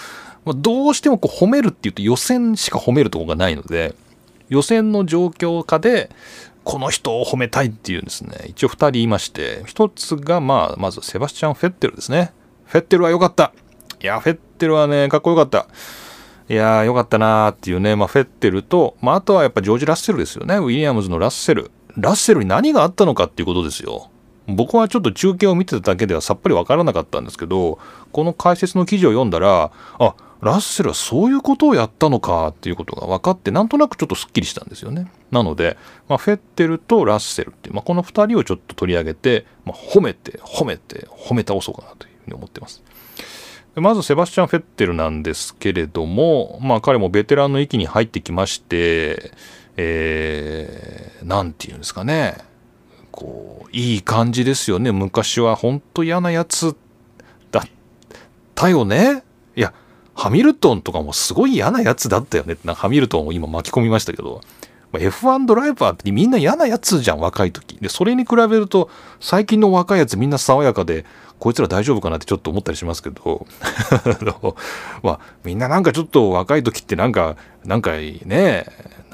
まあ、どうしてもこう褒めるっていうと予選しか褒めるとこがないので予選の状況下でこの人を褒めたいっていうんですね。一応2人いまして1つがまあまずセバスチャン・フェッテルですね。フェッテルは良かった。いやフェッテルはねかっこよかった。いやーよかったなーっていうね、まあ、フェッテルと、まあ、あとはやっぱジョージ・ラッセルですよね。ウィリアムズのラッセル。ラッセルに何があったのかっていうことですよ。僕はちょっと中継を見てただけではさっぱりわからなかったんですけどこの解説の記事を読んだらあラッセルはそういうことをやったのかっていうことが分かってなんとなくちょっとすっきりしたんですよね。なので、まあ、フェッテルとラッセルっていう、まあ、この2人をちょっと取り上げて、まあ、褒めて褒めて褒め倒そうかなというふうに思ってます。まずセバスチャン・フェッテルなんですけれども、まあ、彼もベテランの域に入ってきましてえー、なんていうんですかね。こういい感じですよね。昔は本当嫌なやつだったよね。いやハミルトンとかもすごい嫌なやつだったよね。ってハミルトンを今巻き込みましたけど。F1 ドライバーってみんな嫌なやつじゃん若い時。でそれに比べると最近の若いやつみんな爽やかでこいつら大丈夫かなってちょっと思ったりしますけど。まあみんななんかちょっと若い時ってなんかなんかね。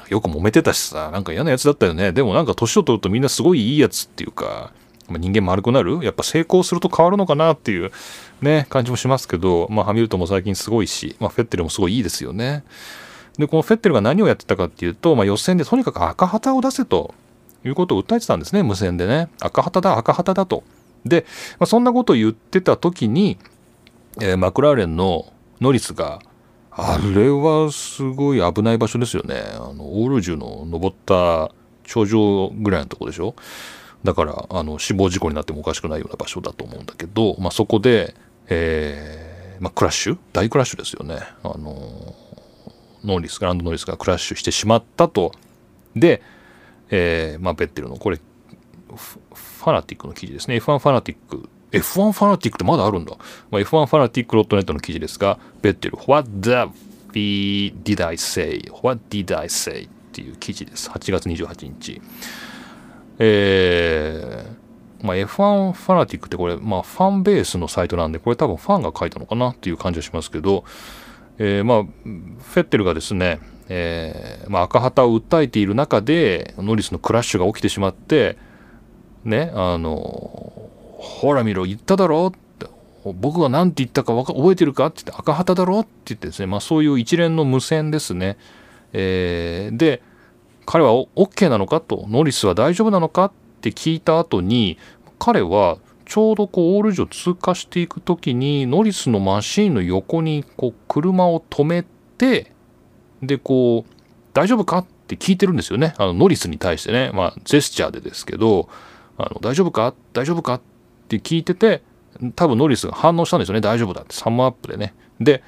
よく揉めてたしさなんか嫌なやつだったよね。でもなんか年を取るとみんなすごいいいやつっていうか、ま、人間丸くなる？やっぱ成功すると変わるのかなっていうね感じもしますけど、まあ、ハミルトンも最近すごいし、まあ、フェッテルもすごいいいですよね。でこのフェッテルが何をやってたかっていうと、まあ、予選でとにかく赤旗を出せということを訴えてたんですね無線でね。赤旗だ赤旗だと。で、まあ、そんなことを言ってた時に、えー、マクラーレンのノリスがあれはすごい危ない場所ですよね。あの、オールジュの登った頂上ぐらいのとこでしょ？だから、あの、死亡事故になってもおかしくないような場所だと思うんだけど、まあ、そこで、えー、まあ、クラッシュ？大クラッシュですよね。あの、ノーリス、グランドノーリスがクラッシュしてしまったと。で、えー、まあ、ベッテルの、これ、ファナティックの記事ですね。F1 ファナティック F1 ファナティックってまだあるんだ。まあ、F1 ファナティックロットネットの記事ですが、ベッテル、What the f did I say?What did I say? っていう記事です。8月28日。えー、まあ、F1 ファナティックってこれ、まあ、ファンベースのサイトなんで、これ多分ファンが書いたのかなっていう感じはしますけど、えー、まあ、フェッテルがですね、えーまあ、赤旗を訴えている中で、ノリスのクラッシュが起きてしまって、ね、あの、ほら見ろ、言っただろ？って、僕が何て言ったか覚えてるか？って言って、赤旗だろ？って言ってですね、まあそういう一連の無線ですね。えー、で、彼は OK なのかと、ノリスは大丈夫なのか？って聞いた後に、彼はちょうどこうオールジを通過していく時にノリスのマシーンの横にこう車を止めてでこう大丈夫か？って聞いてるんですよね。あのノリスに対してね。まあジェスチャーでですけどあの大丈夫か？大丈夫か？って聞いてて多分ノリスが反応したんですよね。大丈夫だって。サムアップでね。で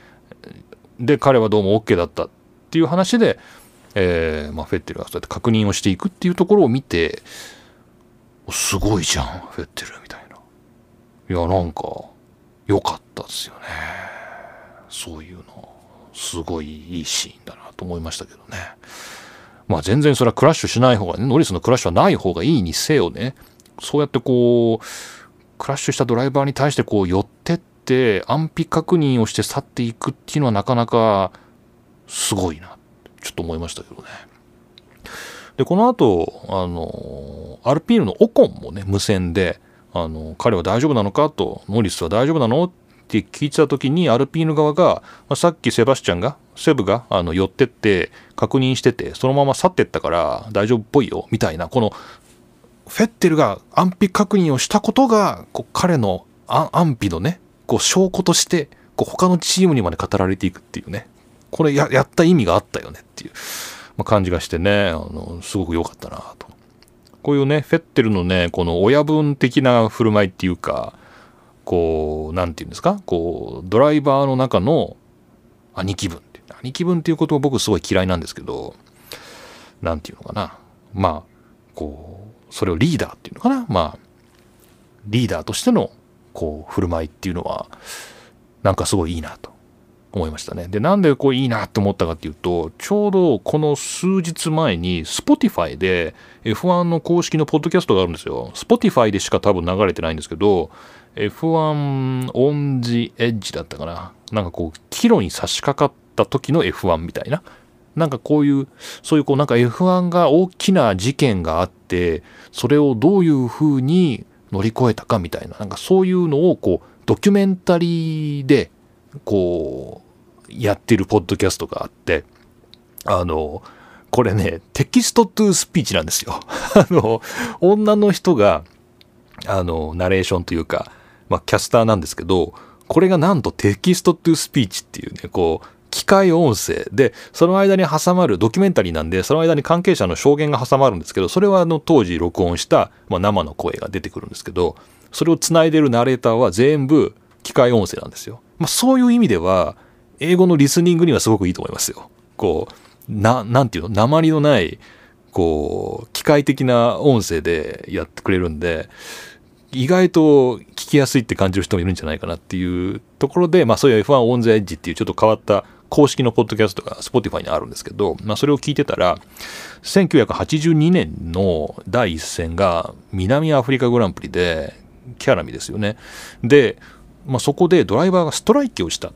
で彼はどうも OK だったっていう話で、えーまあ、フェッテルがそうやって確認をしていくっていうところを見てすごいじゃんフェッテルみたいな。いやなんか良かったですよね。そういうの。すごいいいシーンだなと思いましたけどね。まあ全然それはクラッシュしない方がねノリスのクラッシュはない方がいいにせよね。そうやってこうクラッシュしたドライバーに対してこう寄ってって安否確認をして去っていくっていうのはなかなかすごいなちょっと思いましたけどね。でこの後あのアルピーヌのオコンもね無線であの彼は大丈夫なのかとノリスは大丈夫なのって聞いてた時にアルピーヌ側が、まあ、さっきセバスチャンがセブがあの寄ってって確認しててそのまま去ってったから大丈夫っぽいよみたいなこのフェッテルが安否確認をしたことがこう彼の安否のねこう証拠としてこう他のチームにまで語られていくっていうね。これやった意味があったよねっていう、まあ、感じがしてねあのすごく良かったなと。こういうねフェッテルのねこの親分的な振る舞いっていうかこう何て言うんですか？こうドライバーの中の兄貴分兄貴分っていうことを僕すごい嫌いなんですけど何て言うのかな？まあこうそれをリーダーっていうのかな？まあリーダーとしてのこう振る舞いっていうのはなんかすごいいいなと思いましたね。でなんでこういいなって思ったかっていうとちょうどこの数日前に Spotify で F1 の公式のポッドキャストがあるんですよ。Spotify でしか多分流れてないんですけど F1 on the edge だったかな？なんかこう岐路に差し掛かった時の F1 みたいななんかこういうそういうこうなんか F1 が大きな事件があってそれをどういうふうに乗り越えたかみたいななんかそういうのをこうドキュメンタリーでこうやってるポッドキャストがあってあのこれね text to speech なんですよ。あの女の人があのナレーションというか、まあ、キャスターなんですけどこれがなんと text to speech っていうねこう機械音声でその間に挟まるドキュメンタリーなんでその間に関係者の証言が挟まるんですけどそれはあの当時録音した、まあ、生の声が出てくるんですけどそれをつないでるナレーターは全部機械音声なんですよ。まあ、そういう意味では英語のリスニングにはすごくいいと思いますよ。こうななんていうの？鉛のないこう機械的な音声でやってくれるんで意外と聞きやすいって感じる人もいるんじゃないかなっていうところで、まあ、そういう F1 オン・ザ・エッジっていうちょっと変わった公式のポッドキャストが Spotify にあるんですけど、まあ、それを聞いてたら1982年の第一戦が南アフリカグランプリでキャラミですよね。で、まあ、そこでドライバーがストライキをしたっ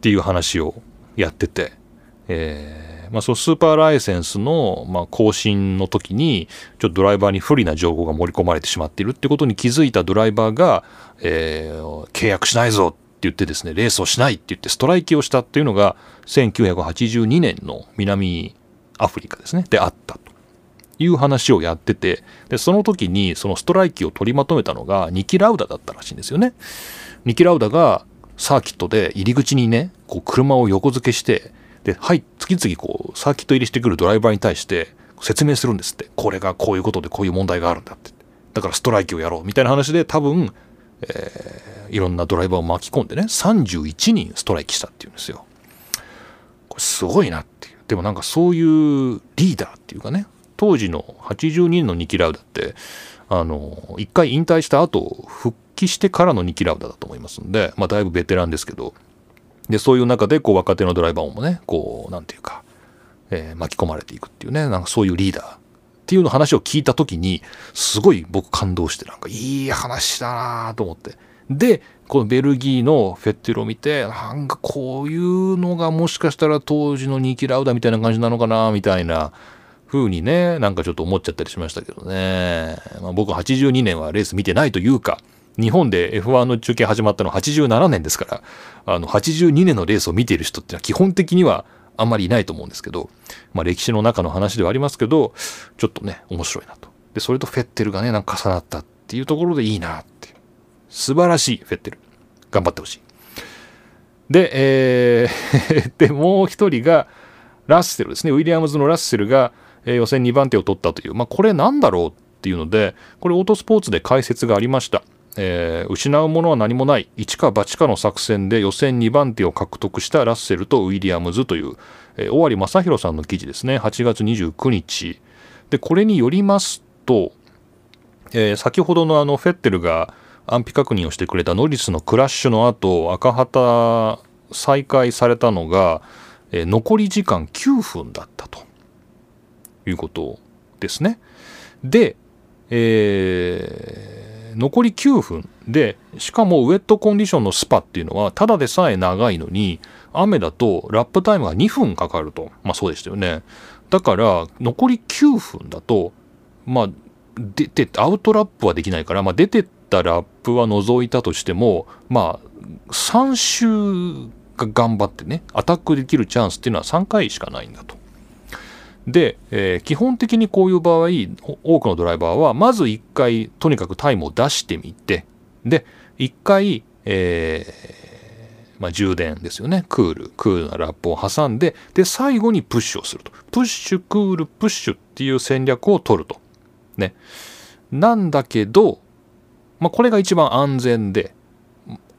ていう話をやってて、えーまあ、そのスーパーライセンスの、ま、更新の時にちょっとドライバーに不利な情報が盛り込まれてしまっているってことに気づいたドライバーが、えー、契約しないぞって言ってですねレースをしないって言ってストライキをしたっていうのが1982年の南アフリカですねであったという話をやっててでその時にそのストライキを取りまとめたのがニキ・ラウダだったらしいんですよね。ニキ・ラウダがサーキットで入り口にねこう車を横付けしてで、はい、次々こう、サーキット入りしてくるドライバーに対して説明するんですって。これがこういうことでこういう問題があるんだって。だからストライキをやろうみたいな話で多分、えー、いろんなドライバーを巻き込んでね、31人ストライキしたっていうんですよ。これすごいなっていう。でもなんかそういうリーダーっていうかね、当時の82人のニキラウダって、あの、一回引退した後、復帰してからのニキラウダだと思いますんで、まあだいぶベテランですけど、でそういう中でこう若手のドライバーもねこうなんていうか、えー、巻き込まれていくっていうねなんかそういうリーダーっていうの話を聞いた時にすごい僕感動してなんかいい話だなと思ってでこのベルギーのフェッテルを見てなんかこういうのがもしかしたら当時のニーキ・ラウダみたいな感じなのかなみたいな風にねなんかちょっと思っちゃったりしましたけどね、まあ、僕82年はレース見てないというか日本で F1 の中継始まったのは87年ですから、あの、82年のレースを見ている人っていうのは基本的にはあんまりいないと思うんですけど、まあ歴史の中の話ではありますけど、ちょっとね、面白いなと。で、それとフェッテルがね、なんか重なったっていうところでいいなっ。素晴らしい、フェッテル。頑張ってほしい。で、えー で、もう一人が、ラッセルですね。ウィリアムズのラッセルが、えー、予選2番手を取ったという、まあこれなんだろうっていうので、これオートスポーツで解説がありました。えー、失うものは何もない一か八かの作戦で予選2番手を獲得したラッセルとウィリアムズという、えー、尾張正弘さんの記事ですね8月29日でこれによりますと、えー、先ほどのあのフェッテルが安否確認をしてくれたノリスのクラッシュの後赤旗再開されたのが、えー、残り時間9分だったということですね。で、えー残り9分でしかもウェットコンディションのスパっていうのはただでさえ長いのに雨だとラップタイムが2分かかると。まあそうでしたよね。だから残り9分だとまあ出てアウトラップはできないから、まあ、出てったラップは除いたとしてもまあ3周が頑張ってねアタックできるチャンスっていうのは3回しかないんだと。で、えー、基本的にこういう場合多くのドライバーはまず1回とにかくタイムを出してみてで1回、えー、まあ、充電ですよね。クールクールなラップを挟んでで最後にプッシュをすると。プッシュクールプッシュっていう戦略を取ると。ね。なんだけど、まあ、これが一番安全で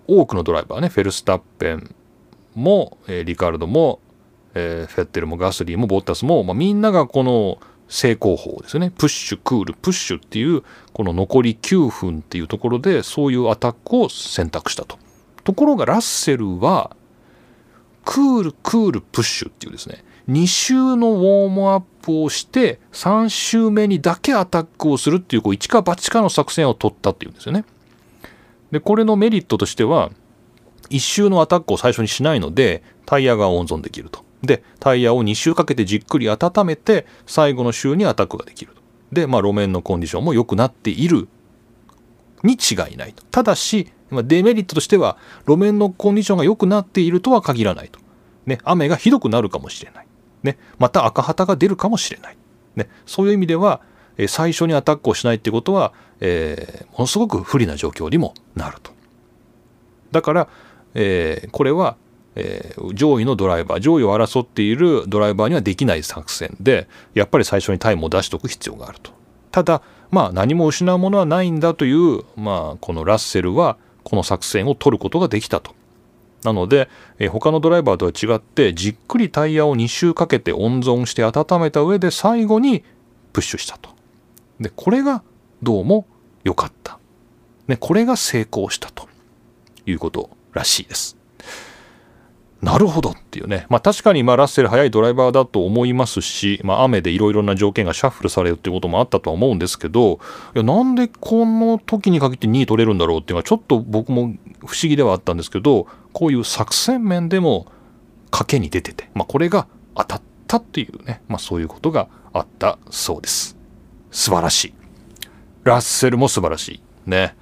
多くのドライバーねフェルスタッペンも、えー、リカルドもえー、フェッテルもガスリーもボッタスも、まあ、みんながこの成功法ですね。プッシュクールプッシュっていうこの残り9分っていうところでそういうアタックを選択したと。ところがラッセルはクールクールプッシュっていうですね。2周のウォームアップをして3周目にだけアタックをするっていうこう一か八かの作戦を取ったっていうんですよね。でこれのメリットとしては1周のアタックを最初にしないのでタイヤが温存できると。でタイヤを2周かけてじっくり温めて最後の周にアタックができると。で、まあ、路面のコンディションも良くなっているに違いないと。ただしデメリットとしては路面のコンディションが良くなっているとは限らないと、ね、雨がひどくなるかもしれない、ね、また赤旗が出るかもしれない、ね、そういう意味では最初にアタックをしないってことは、えー、ものすごく不利な状況にもなると。だから、えー、これはえー、上位のドライバー上位を争っているドライバーにはできない作戦でやっぱり最初にタイムを出しておく必要があると。ただまあ何も失うものはないんだという、まあ、このラッセルはこの作戦を取ることができたと。なので、え、他のドライバーとは違ってじっくりタイヤを2周かけて温存して温めた上で最後にプッシュしたと。でこれがどうも良かった、ね、これが成功したということらしいです。なるほどっていうね、まあ、確かにまあラッセル速いドライバーだと思いますし、まあ、雨でいろいろな条件がシャッフルされるっていうこともあったとは思うんですけどいやなんでこの時に限って2位取れるんだろうっていうのはちょっと僕も不思議ではあったんですけどこういう作戦面でも賭けに出てて、まあ、これが当たったっていうね、まあ、そういうことがあったそうです。素晴らしい。ラッセルも素晴らしい。ね。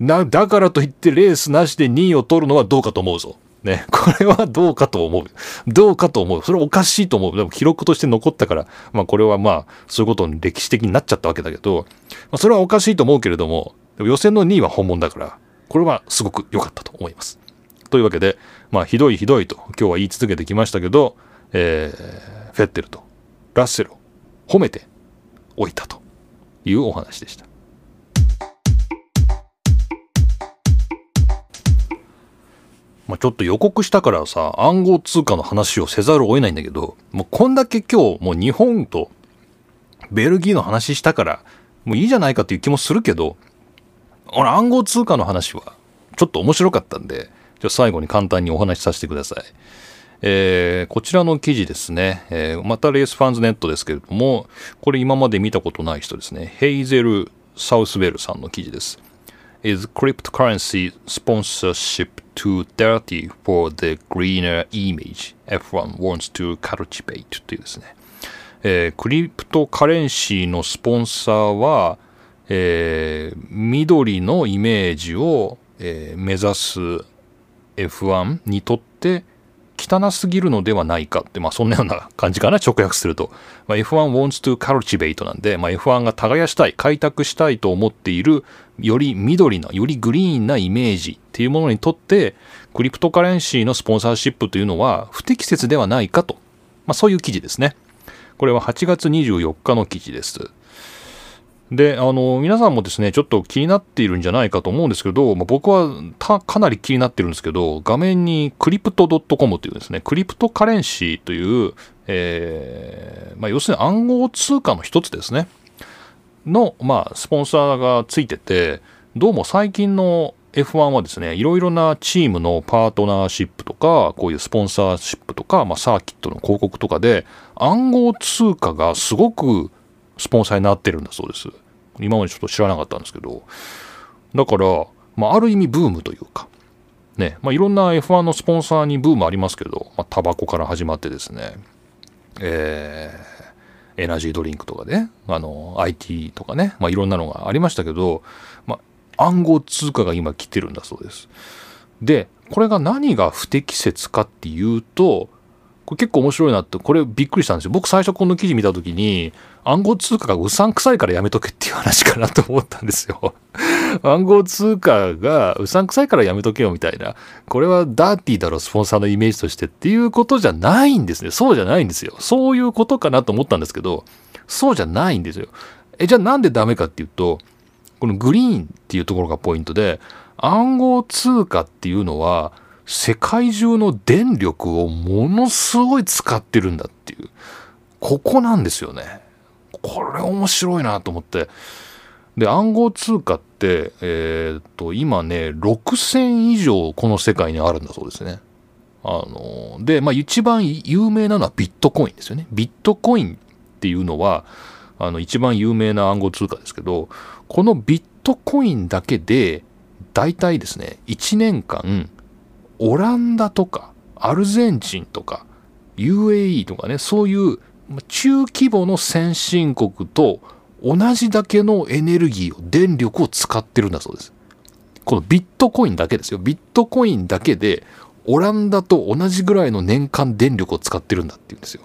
だからといってレースなしで2位を取るのはどうかと思うぞ。ね、これはどうかと思う。どうかと思う。それはおかしいと思う。でも記録として残ったから、まあこれはまあそういうことに歴史的になっちゃったわけだけど、まあ、それはおかしいと思うけれども、でも予選の2位は本物だから、これはすごく良かったと思います。というわけで、まあひどいひどいと今日は言い続けてきましたけど、えー、フェッテルとラッセルを褒めておいたというお話でした。まあ、ちょっと予告したからさ、暗号通貨の話をせざるを得ないんだけど、もうこんだけ今日、もう日本とベルギーの話したから、もういいじゃないかっていう気もするけど、俺暗号通貨の話はちょっと面白かったんで、じゃ最後に簡単にお話しさせてください。えー、こちらの記事ですね、えー、またレースファンズネットですけれども、これ今まで見たことない人ですね、ヘイゼル・サウスウェルさんの記事です。Is cryptocurrency sponsorship too dirty for the greener image F1 wants to cultivate というですね、えー、クリプトカレンシーのスポンサーは、えー、緑のイメージを、えー、目指す F1 にとって汚すぎるのではないかって、まあそんなような感じかな、直訳すると。まあ、F1 wants to cultivate なんで、まあ、F1 が耕したい、開拓したいと思っている、より緑な、よりグリーンなイメージっていうものにとって、クリプトカレンシーのスポンサーシップというのは不適切ではないかと。まあそういう記事ですね。これは8月24日の記事です。で、あの、皆さんもですね、ちょっと気になっているんじゃないかと思うんですけど、まあ、僕はかなり気になってるんですけど、画面にクリプト .com というですね、クリプトカレンシーという、えー、まあ、要するに暗号通貨の一つですね、の、まあ、スポンサーがついてて、どうも最近の F1 はですね、いろいろなチームのパートナーシップとか、こういうスポンサーシップとか、まあ、サーキットの広告とかで、暗号通貨がすごくスポンサーになってるんだそうです。今までちょっと知らなかったんですけど。だから、まあ、ある意味ブームというか、ね、まあ、いろんな F1 のスポンサーにブームありますけど、まあ、タバコから始まってですね、えー、エナジードリンクとかね、あの、IT とかね、まあ、いろんなのがありましたけど、まあ、暗号通貨が今来てるんだそうです。で、これが何が不適切かっていうと、これ結構面白いなって、これびっくりしたんですよ。僕最初この記事見た時に、暗号通貨がうさんくさいからやめとけっていう話かなと思ったんですよ。暗号通貨がうさんくさいからやめとけよみたいな。これはダーティーだろ、スポンサーのイメージとしてっていうことじゃないんですね。そうじゃないんですよ。そういうことかなと思ったんですけど、そうじゃないんですよ。え、じゃあなんでダメかっていうと、このグリーンっていうところがポイントで、暗号通貨っていうのは、世界中の電力をものすごい使ってるんだっていう。ここなんですよね。これ面白いなと思って。で、暗号通貨って、えー、っと、今ね、6000以上この世界にあるんだそうですね。あの、で、まあ一番有名なのはビットコインですよね。ビットコインっていうのは、あの、一番有名な暗号通貨ですけど、このビットコインだけで、大体ですね、1年間、オランダとかアルゼンチンとか UAE とかねそういう中規模の先進国と同じだけのエネルギーを電力を使ってるんだそうです。このビットコインだけですよ。ビットコインだけでオランダと同じぐらいの年間電力を使ってるんだっていうんですよ。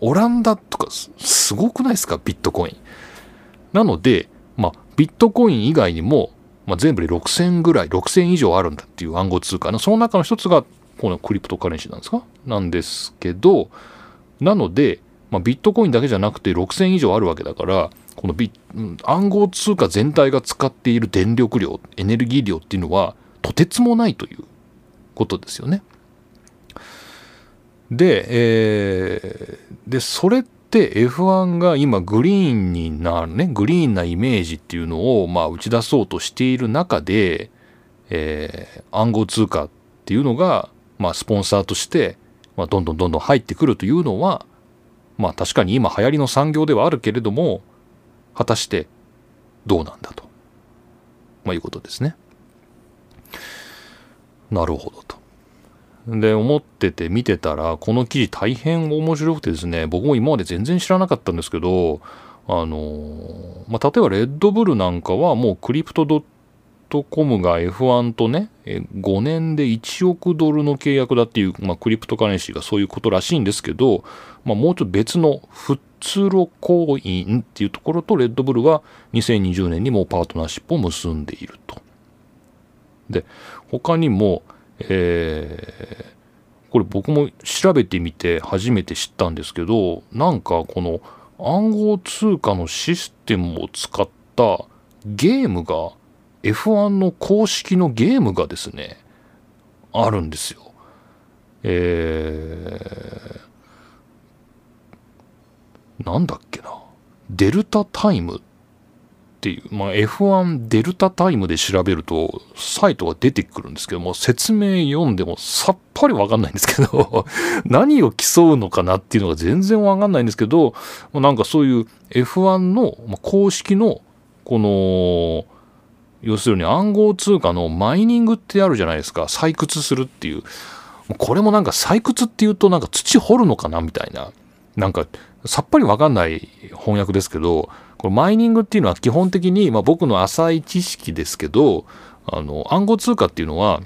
オランダとかすごくないですか？ビットコイン。なので、まあ、ビットコイン以外にも、まあ、全部で6000ぐらい6000以上あるんだっていう暗号通貨。のその中の一つがこのクリプトカレンシーなんですか？なんですけどなので、まあ、ビットコインだけじゃなくて6000以上あるわけだからこのビ暗号通貨全体が使っている電力量エネルギー量っていうのはとてつもないということですよね。で、えー、でそれって F1 が今グリーンになるねグリーンなイメージっていうのをまあ打ち出そうとしている中で、えー、暗号通貨っていうのがまあスポンサーとして、まあ、どんどんどんどん入ってくるというのはまあ確かに今流行りの産業ではあるけれども果たしてどうなんだと、まあ、いうことですね。なるほどと。で思ってて見てたらこの記事大変面白くてですね僕も今まで全然知らなかったんですけどあのまあ、例えばレッドブルなんかはもうクリプトドットコムが F1 とね5年で1億ドルの契約だっていう、まあ、クリプトカレンシーがそういうことらしいんですけど、まあ、もうちょっと別のフッツロコインっていうところとレッドブルは2020年にもパートナーシップを結んでいると。で他にもえー、これ僕も調べてみて初めて知ったんですけどなんかこの暗号通貨のシステムを使ったゲームが F1 の公式のゲームがですねあるんですよ。えー、なんだっけなデルタタイムっていう、まあ、F1 デルタタイムで調べるとサイトが出てくるんですけども説明読んでもさっぱりわかんないんですけど 何を競うのかなっていうのが全然わかんないんですけどなんかそういう F1 の公式のこの要するに暗号通貨のマイニングってあるじゃないですか。採掘するっていう。これもなんか採掘っていうとなんか土掘るのかなみたいな。なんかさっぱりわかんない翻訳ですけどこれマイニングっていうのは基本的に、まあ、僕の浅い知識ですけどあの暗号通貨っていうのは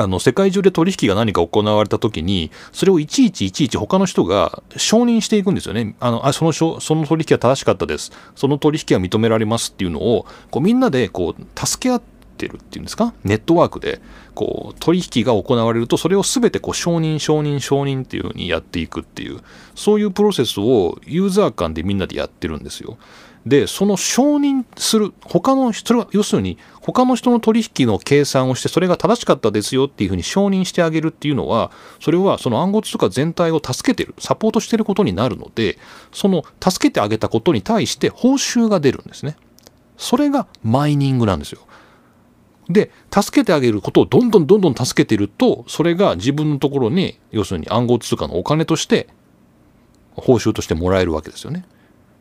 あの世界中で取引が何か行われた時にそれをいちいちいちいち他の人が承認していくんですよね。あのあそのその取引は正しかったです。その取引は認められますっていうのをこうみんなでこう助け合ってるっていうんですか？ネットワークでこう取引が行われるとそれを全てこう承認承認承認っていうふうにやっていくっていうそういうプロセスをユーザー間でみんなでやってるんですよ。でその承認する他のそれは要するに他の人の取引の計算をしてそれが正しかったですよっていうふうに承認してあげるっていうのはそれはその暗号通貨全体を助けてるサポートしてることになるのでその助けてあげたことに対して報酬が出るんですね。それがマイニングなんですよ。で助けてあげることをどんどんどんどん助けてるとそれが自分のところに要するに暗号通貨のお金として報酬としてもらえるわけですよね。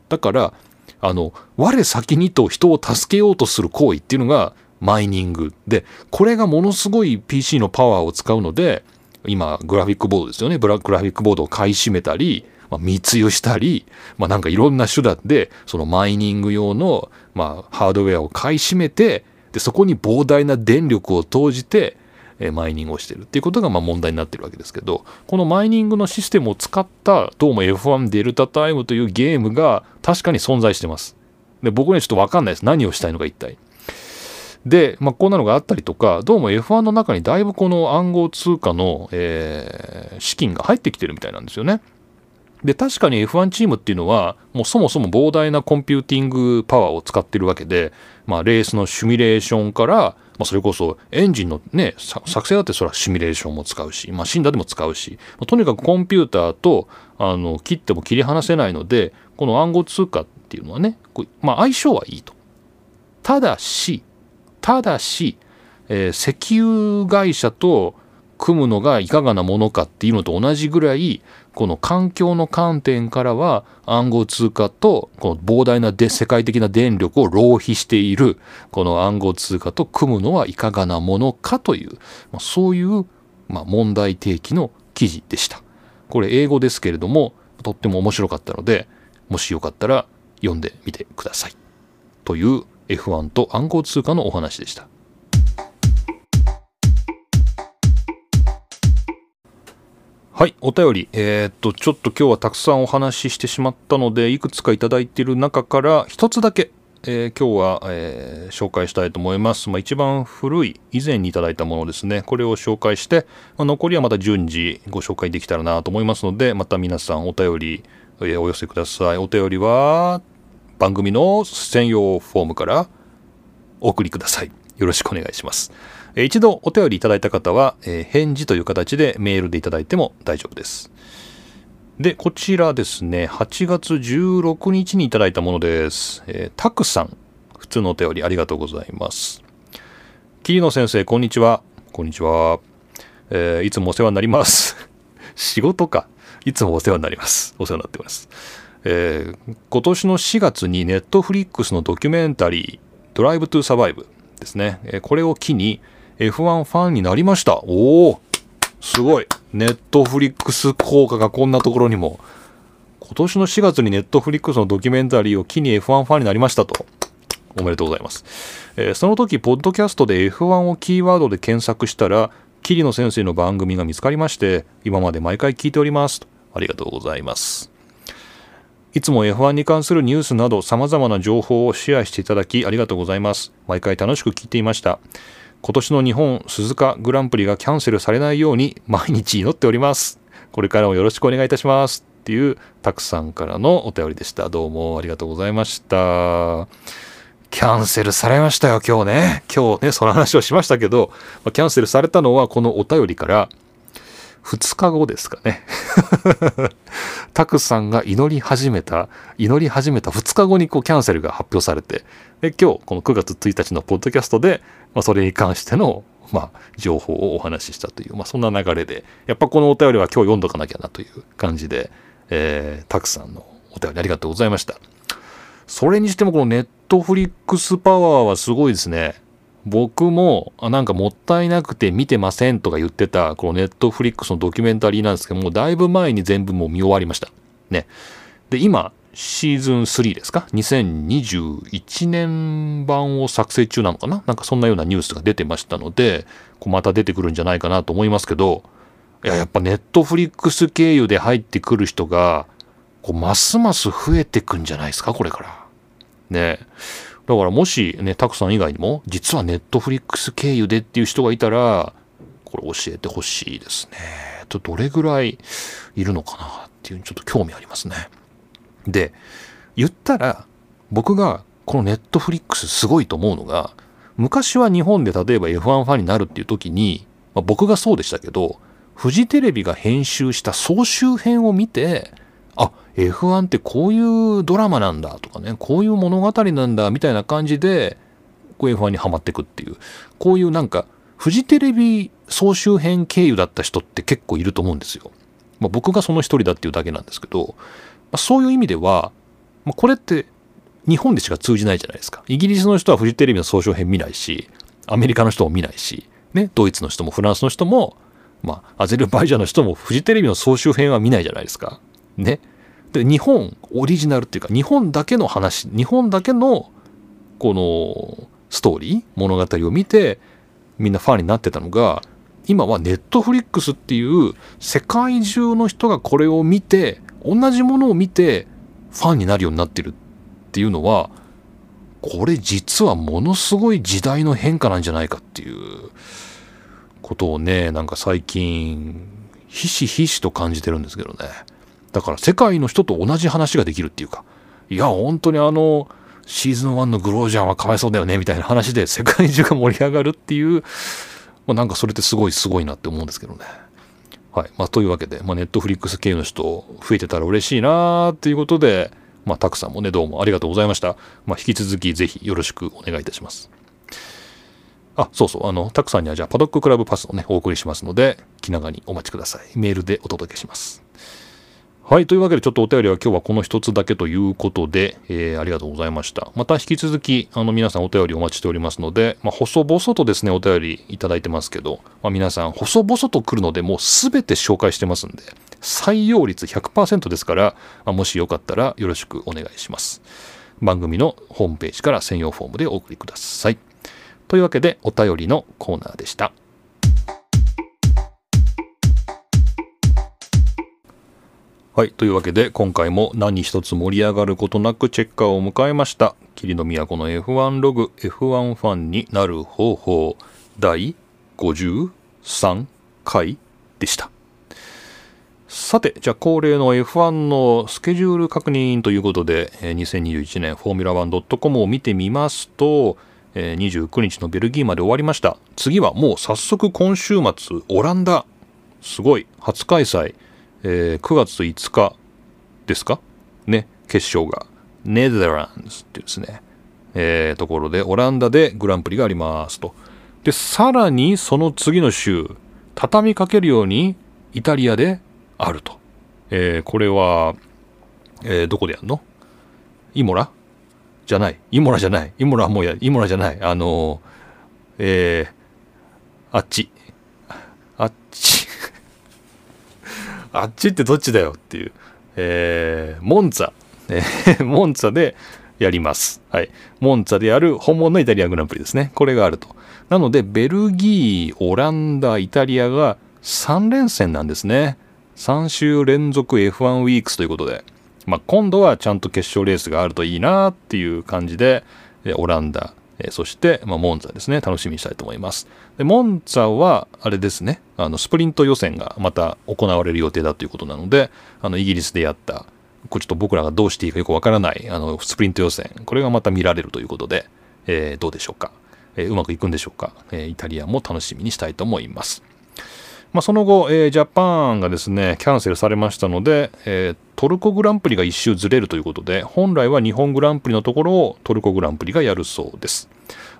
だからあの我先にと人を助けようとする行為っていうのがマイニング。でこれがものすごい PC のパワーを使うので今グラフィックボードですよね。グラフィックボードを買い占めたり、まあ、密輸したり、まあ、なんかいろんな手段でそのマイニング用の、まあ、ハードウェアを買い占めてでそこに膨大な電力を投じてマイニングをしてるっていうことがま問題になってるわけですけどこのマイニングのシステムを使ったどうも F1 デルタタイムというゲームが確かに存在してます。で僕にはちょっと分かんないです。何をしたいのか一体。で、まあ、こんなのがあったりとかどうも F1 の中にだいぶこの暗号通貨の、えー、資金が入ってきてるみたいなんですよね。で確かに F1 チームっていうのはもうそもそも膨大なコンピューティングパワーを使ってるわけで、まあ、レースのシミュレーションからまあ、それこそエンジンのね作成だってそれはシミュレーションも使うし、まあ、死んだでも使うし、まあ、とにかくコンピューターとあの切っても切り離せないのでこの暗号通貨っていうのはねまあ、相性はいいと。ただしただし、えー、石油会社と組むのがいかがなものかっていうのと同じぐらいこの環境の観点からは暗号通貨とこの膨大なで世界的な電力を浪費しているこの暗号通貨と組むのはいかがなものかという、まあ、そういう、まあ、問題提起の記事でした。これ英語ですけれどもとっても面白かったのでもしよかったら読んでみてくださいという F1 と暗号通貨のお話でしたはいお便りえー、っとちょっと今日はたくさんお話ししてしまったのでいくつかいただいている中から一つだけえー、今日は、えー、紹介したいと思います。まあ、一番古い以前にいただいたものですね。これを紹介して、まあ、残りはまた順次ご紹介できたらなと思いますので、また皆さんお便り、えー、お寄せください。お便りは番組の専用フォームからお送りください。よろしくお願いします。一度お便りいただいた方は、え、返事という形でメールでいただいても大丈夫です。で、こちらですね、8月16日にいただいたものです。えー、たくさん、普通のお便りありがとうございます。桐野先生、こんにちは。こんにちは。えー、いつもお世話になります。仕事か。いつもお世話になります。お世話になってます。えー、今年の4月にネットフリックスのドキュメンタリー、ドライブトゥサバイブですね。え、これを機に F1 ファンになりました。おおすごい。ネットフリックス効果がこんなところにも。今年の4月にネットフリックスのドキュメンタリーを機に F1 ファンになりましたと。おめでとうございます。えー、その時、ポッドキャストで F1 をキーワードで検索したら、桐野先生の番組が見つかりまして、今まで毎回聞いております。ありがとうございます。いつも F1 に関するニュースなど様々な情報をシェアしていただきありがとうございます。毎回楽しく聞いていました。今年の日本鈴鹿グランプリがキャンセルされないように毎日祈っております。これからもよろしくお願いいたします。っていうたくさんからのお便りでした。どうもありがとうございました。キャンセルされましたよ、今日ね。今日ね、その話をしましたけど、キャンセルされたのはこのお便りから2日後ですかね。たくさんが祈り始めた、祈り始めた2日後にこうキャンセルが発表されて、で今日この9月1日のポッドキャストで、まあ、それに関しての、まあ、情報をお話ししたという、まあ、そんな流れで、やっぱこのお便りは今日読んどかなきゃなという感じで、えー、たくさんのお便りありがとうございました。それにしてもこのネットフリックスパワーはすごいですね。僕も、あなんかもったいなくて見てませんとか言ってた、このネットフリックスのドキュメンタリーなんですけども、だいぶ前に全部もう見終わりました。ね。で、今、シーズン3ですか ?2021 年版を作成中なのかな？なんかそんなようなニュースが出てましたので、こうまた出てくるんじゃないかなと思いますけど、いや、やっぱネットフリックス経由で入ってくる人が、こうますます増えてくんじゃないですか？これから。ね。だからもしね、たくさん以外にも、実はネットフリックス経由でっていう人がいたら、これ教えてほしいですね。と、どれぐらいいるのかなっていうちょっと興味ありますね。で、言ったら、僕がこのネットフリックスすごいと思うのが、昔は日本で例えば F1 ファンになるっていう時に、まあ、僕がそうでしたけど、フジテレビが編集した総集編を見て、あ F1 ってこういうドラマなんだとかねこういう物語なんだみたいな感じでこう F1 にはまってくっていうこういうなんかフジテレビ総集編経由だった人って結構いると思うんですよ。まあ、僕がその一人だっていうだけなんですけど、あ、そういう意味では、まあ、これって日本でしか通じないじゃないですか。イギリスの人はフジテレビの総集編見ないし、アメリカの人も見ないし、ね、ドイツの人もフランスの人も、まあ、アゼルバイジャンの人もフジテレビの総集編は見ないじゃないですか。ね。で、日本オリジナルっていうか、日本だけの話、日本だけの、この、ストーリー物語を見て、みんなファンになってたのが、今はネットフリックスっていう世界中の人がこれを見て、同じものを見てファンになるようになってるっていうのは、これ実はものすごい時代の変化なんじゃないかっていうことをね、なんか最近、ひしひしと感じてるんですけどね。だから世界の人と同じ話ができるっていうか、いや、本当にあの、シーズン1のグロージャンはかわいそうだよね、みたいな話で世界中が盛り上がるっていう、まあ、なんかそれってすごいすごいなって思うんですけどね。はい。まあ、というわけで、まあ、ネットフリックス系の人増えてたら嬉しいなっていうことで、まあ、たくさんもね、どうもありがとうございました。まあ、引き続きぜひよろしくお願いいたします。あ、そうそう、あの、たくさんにはじゃあ、パドッククラブパスをね、お送りしますので、気長にお待ちください。メールでお届けします。はい。というわけで、ちょっとお便りは今日はこの一つだけということで、えー、ありがとうございました。また引き続き、あの、皆さんお便りお待ちしておりますので、まあ、細々とですね、お便りいただいてますけど、まあ、皆さん、細々と来るので、もうすべて紹介してますんで、採用率100%ですから、まあ、もしよかったらよろしくお願いします。番組のホームページから専用フォームでお送りください。というわけで、お便りのコーナーでした。はい。というわけで、今回も何一つ盛り上がることなくチェッカーを迎えました。霧の都の F1 ログ F1 ファンになる方法第53回でした。さて、じゃあ恒例の F1 のスケジュール確認ということで、2021年フォーミュラ 1.com を見てみますと、29日のベルギーまで終わりました。次はもう早速今週末、オランダ。すごい。初開催。えー、9月5日ですか？ね、決勝が。ネザランズっていうですね、えー、ところで、オランダでグランプリがありますと。で、さらにその次の週、畳みかけるようにイタリアであると。えー、これは、えー、どこでやるの？イモラ？じゃない。イモラじゃない。イモラもうや、イモラじゃない。あのえー、あっち。あっち。あっちってどっちだよっていう、えー、モンツァ、えー、モンツァでやります。はい。モンツァである本物のイタリアングランプリですね。これがあると。なので、ベルギー、オランダ、イタリアが3連戦なんですね。3週連続 F1 ウィークスということで、まあ、今度はちゃんと決勝レースがあるといいなっていう感じで、オランダ、えそして、まあ、モンザですね、楽しみにしたいと思います。でモンザは、あれですね、あのスプリント予選がまた行われる予定だということなので、あのイギリスでやった、これちょっと僕らがどうしていいかよくわからないあのスプリント予選、これがまた見られるということで、えー、どうでしょうか、えー、うまくいくんでしょうか、え、イタリアも楽しみにしたいと思います。まあ、その後、えー、ジャパンがですね、キャンセルされましたので、えー、トルコグランプリが一周ずれるということで、本来は日本グランプリのところをトルコグランプリがやるそうです。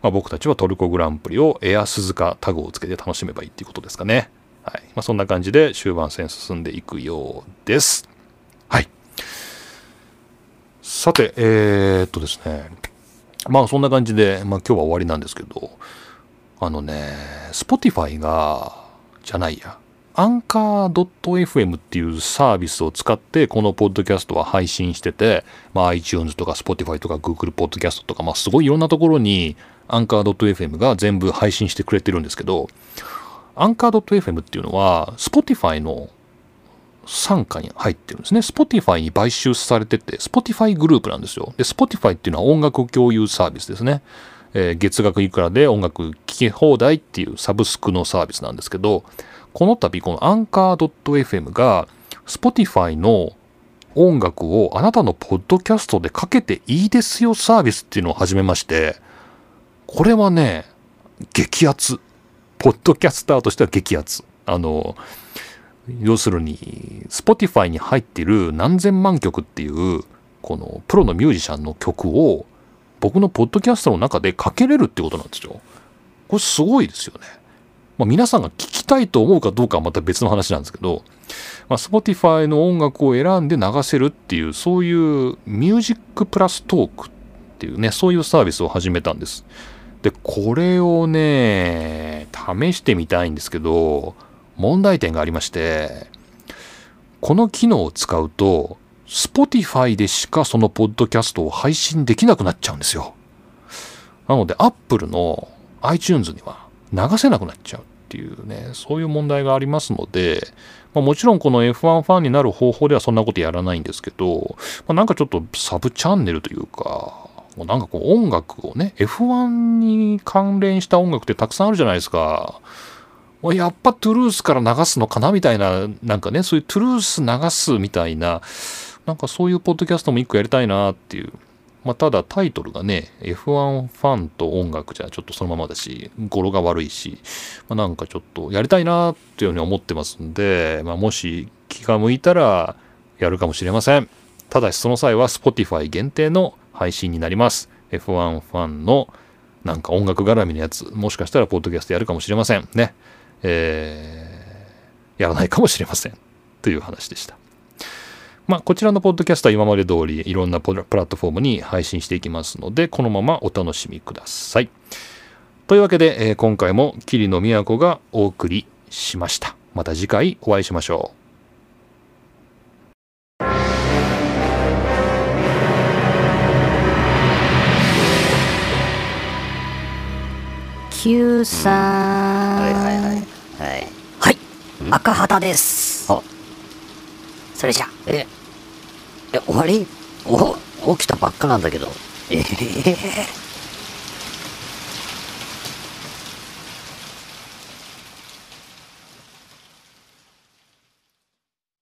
まあ、僕たちはトルコグランプリをエア鈴鹿タグをつけて楽しめばいいっていうことですかね。はい。まあ、そんな感じで終盤戦進んでいくようです。はい。さて、えー、っとですね。まあそんな感じで、まあ今日は終わりなんですけど、あのね、Spotify が、じゃないや、アンカー .fm っていうサービスを使ってこのポッドキャストは配信してて、まあ iTunes とか Spotify とか Google ポッドキャストとか、まあすごいいろんなところにアンカー .fm が全部配信してくれてるんですけど、アンカー .fm っていうのは、Spotify の傘下に入ってるんですね。Spotify に買収されてて、Spotify グループなんですよ。で、Spotify っていうのは音楽共有サービスですね。えー、月額いくらで音楽聴き放題っていうサブスクのサービスなんですけど、この度このアンカー .fm が Spotify の音楽をあなたのポッドキャストでかけていいですよサービスっていうのを始めまして、これはね、激アツ。ポッドキャスターとしては激アツ。あの、要するに、Spotify に入ってる何千万曲っていう、このプロのミュージシャンの曲を僕のポッドキャストの中でかけれるってことなんですよ。これすごいですよね。まあ、皆さんが聞きたいと思うかどうかはまた別の話なんですけど、まあ、Spotify の音楽を選んで流せるっていう、そういうミュージックプラストークっていうね、そういうサービスを始めたんです。で、これをね、試してみたいんですけど、問題点がありまして、この機能を使うと、Spotify でしかそのポッドキャストを配信できなくなっちゃうんですよ。なので、Apple の iTunes には流せなくなっちゃうっていうね、そういう問題がありますので、まあ、もちろんこの F1 ファンになる方法ではそんなことやらないんですけど、まあ、なんかちょっとサブチャンネルというか、もうなんかこう音楽をね、F1 に関連した音楽ってたくさんあるじゃないですか。やっぱトゥルースから流すのかなみたいな、なんかね、そういうトゥルース流すみたいな、なんかそういうポッドキャストも一個やりたいなっていう。まあ、ただタイトルがね、F1 ファンと音楽じゃちょっとそのままだし、語呂が悪いし、まあ、なんかちょっとやりたいなっていうふうに思ってますんで、まあ、もし気が向いたらやるかもしれません。ただしその際は Spotify 限定の配信になります。F1 ファンのなんか音楽絡みのやつ、もしかしたらポッドキャストやるかもしれません。ね。えー、やらないかもしれません。という話でした。まあ、こちらのポッドキャストは今まで通りいろんなプラットフォームに配信していきますので、このままお楽しみください。というわけで、えー今回も桐野都がお送りしました。また次回お会いしましょう。Q さん。はいはいはい。はい。はい。赤旗です。あ、それじゃ。え、え、終わりお、起きたばっかなんだけど。ええ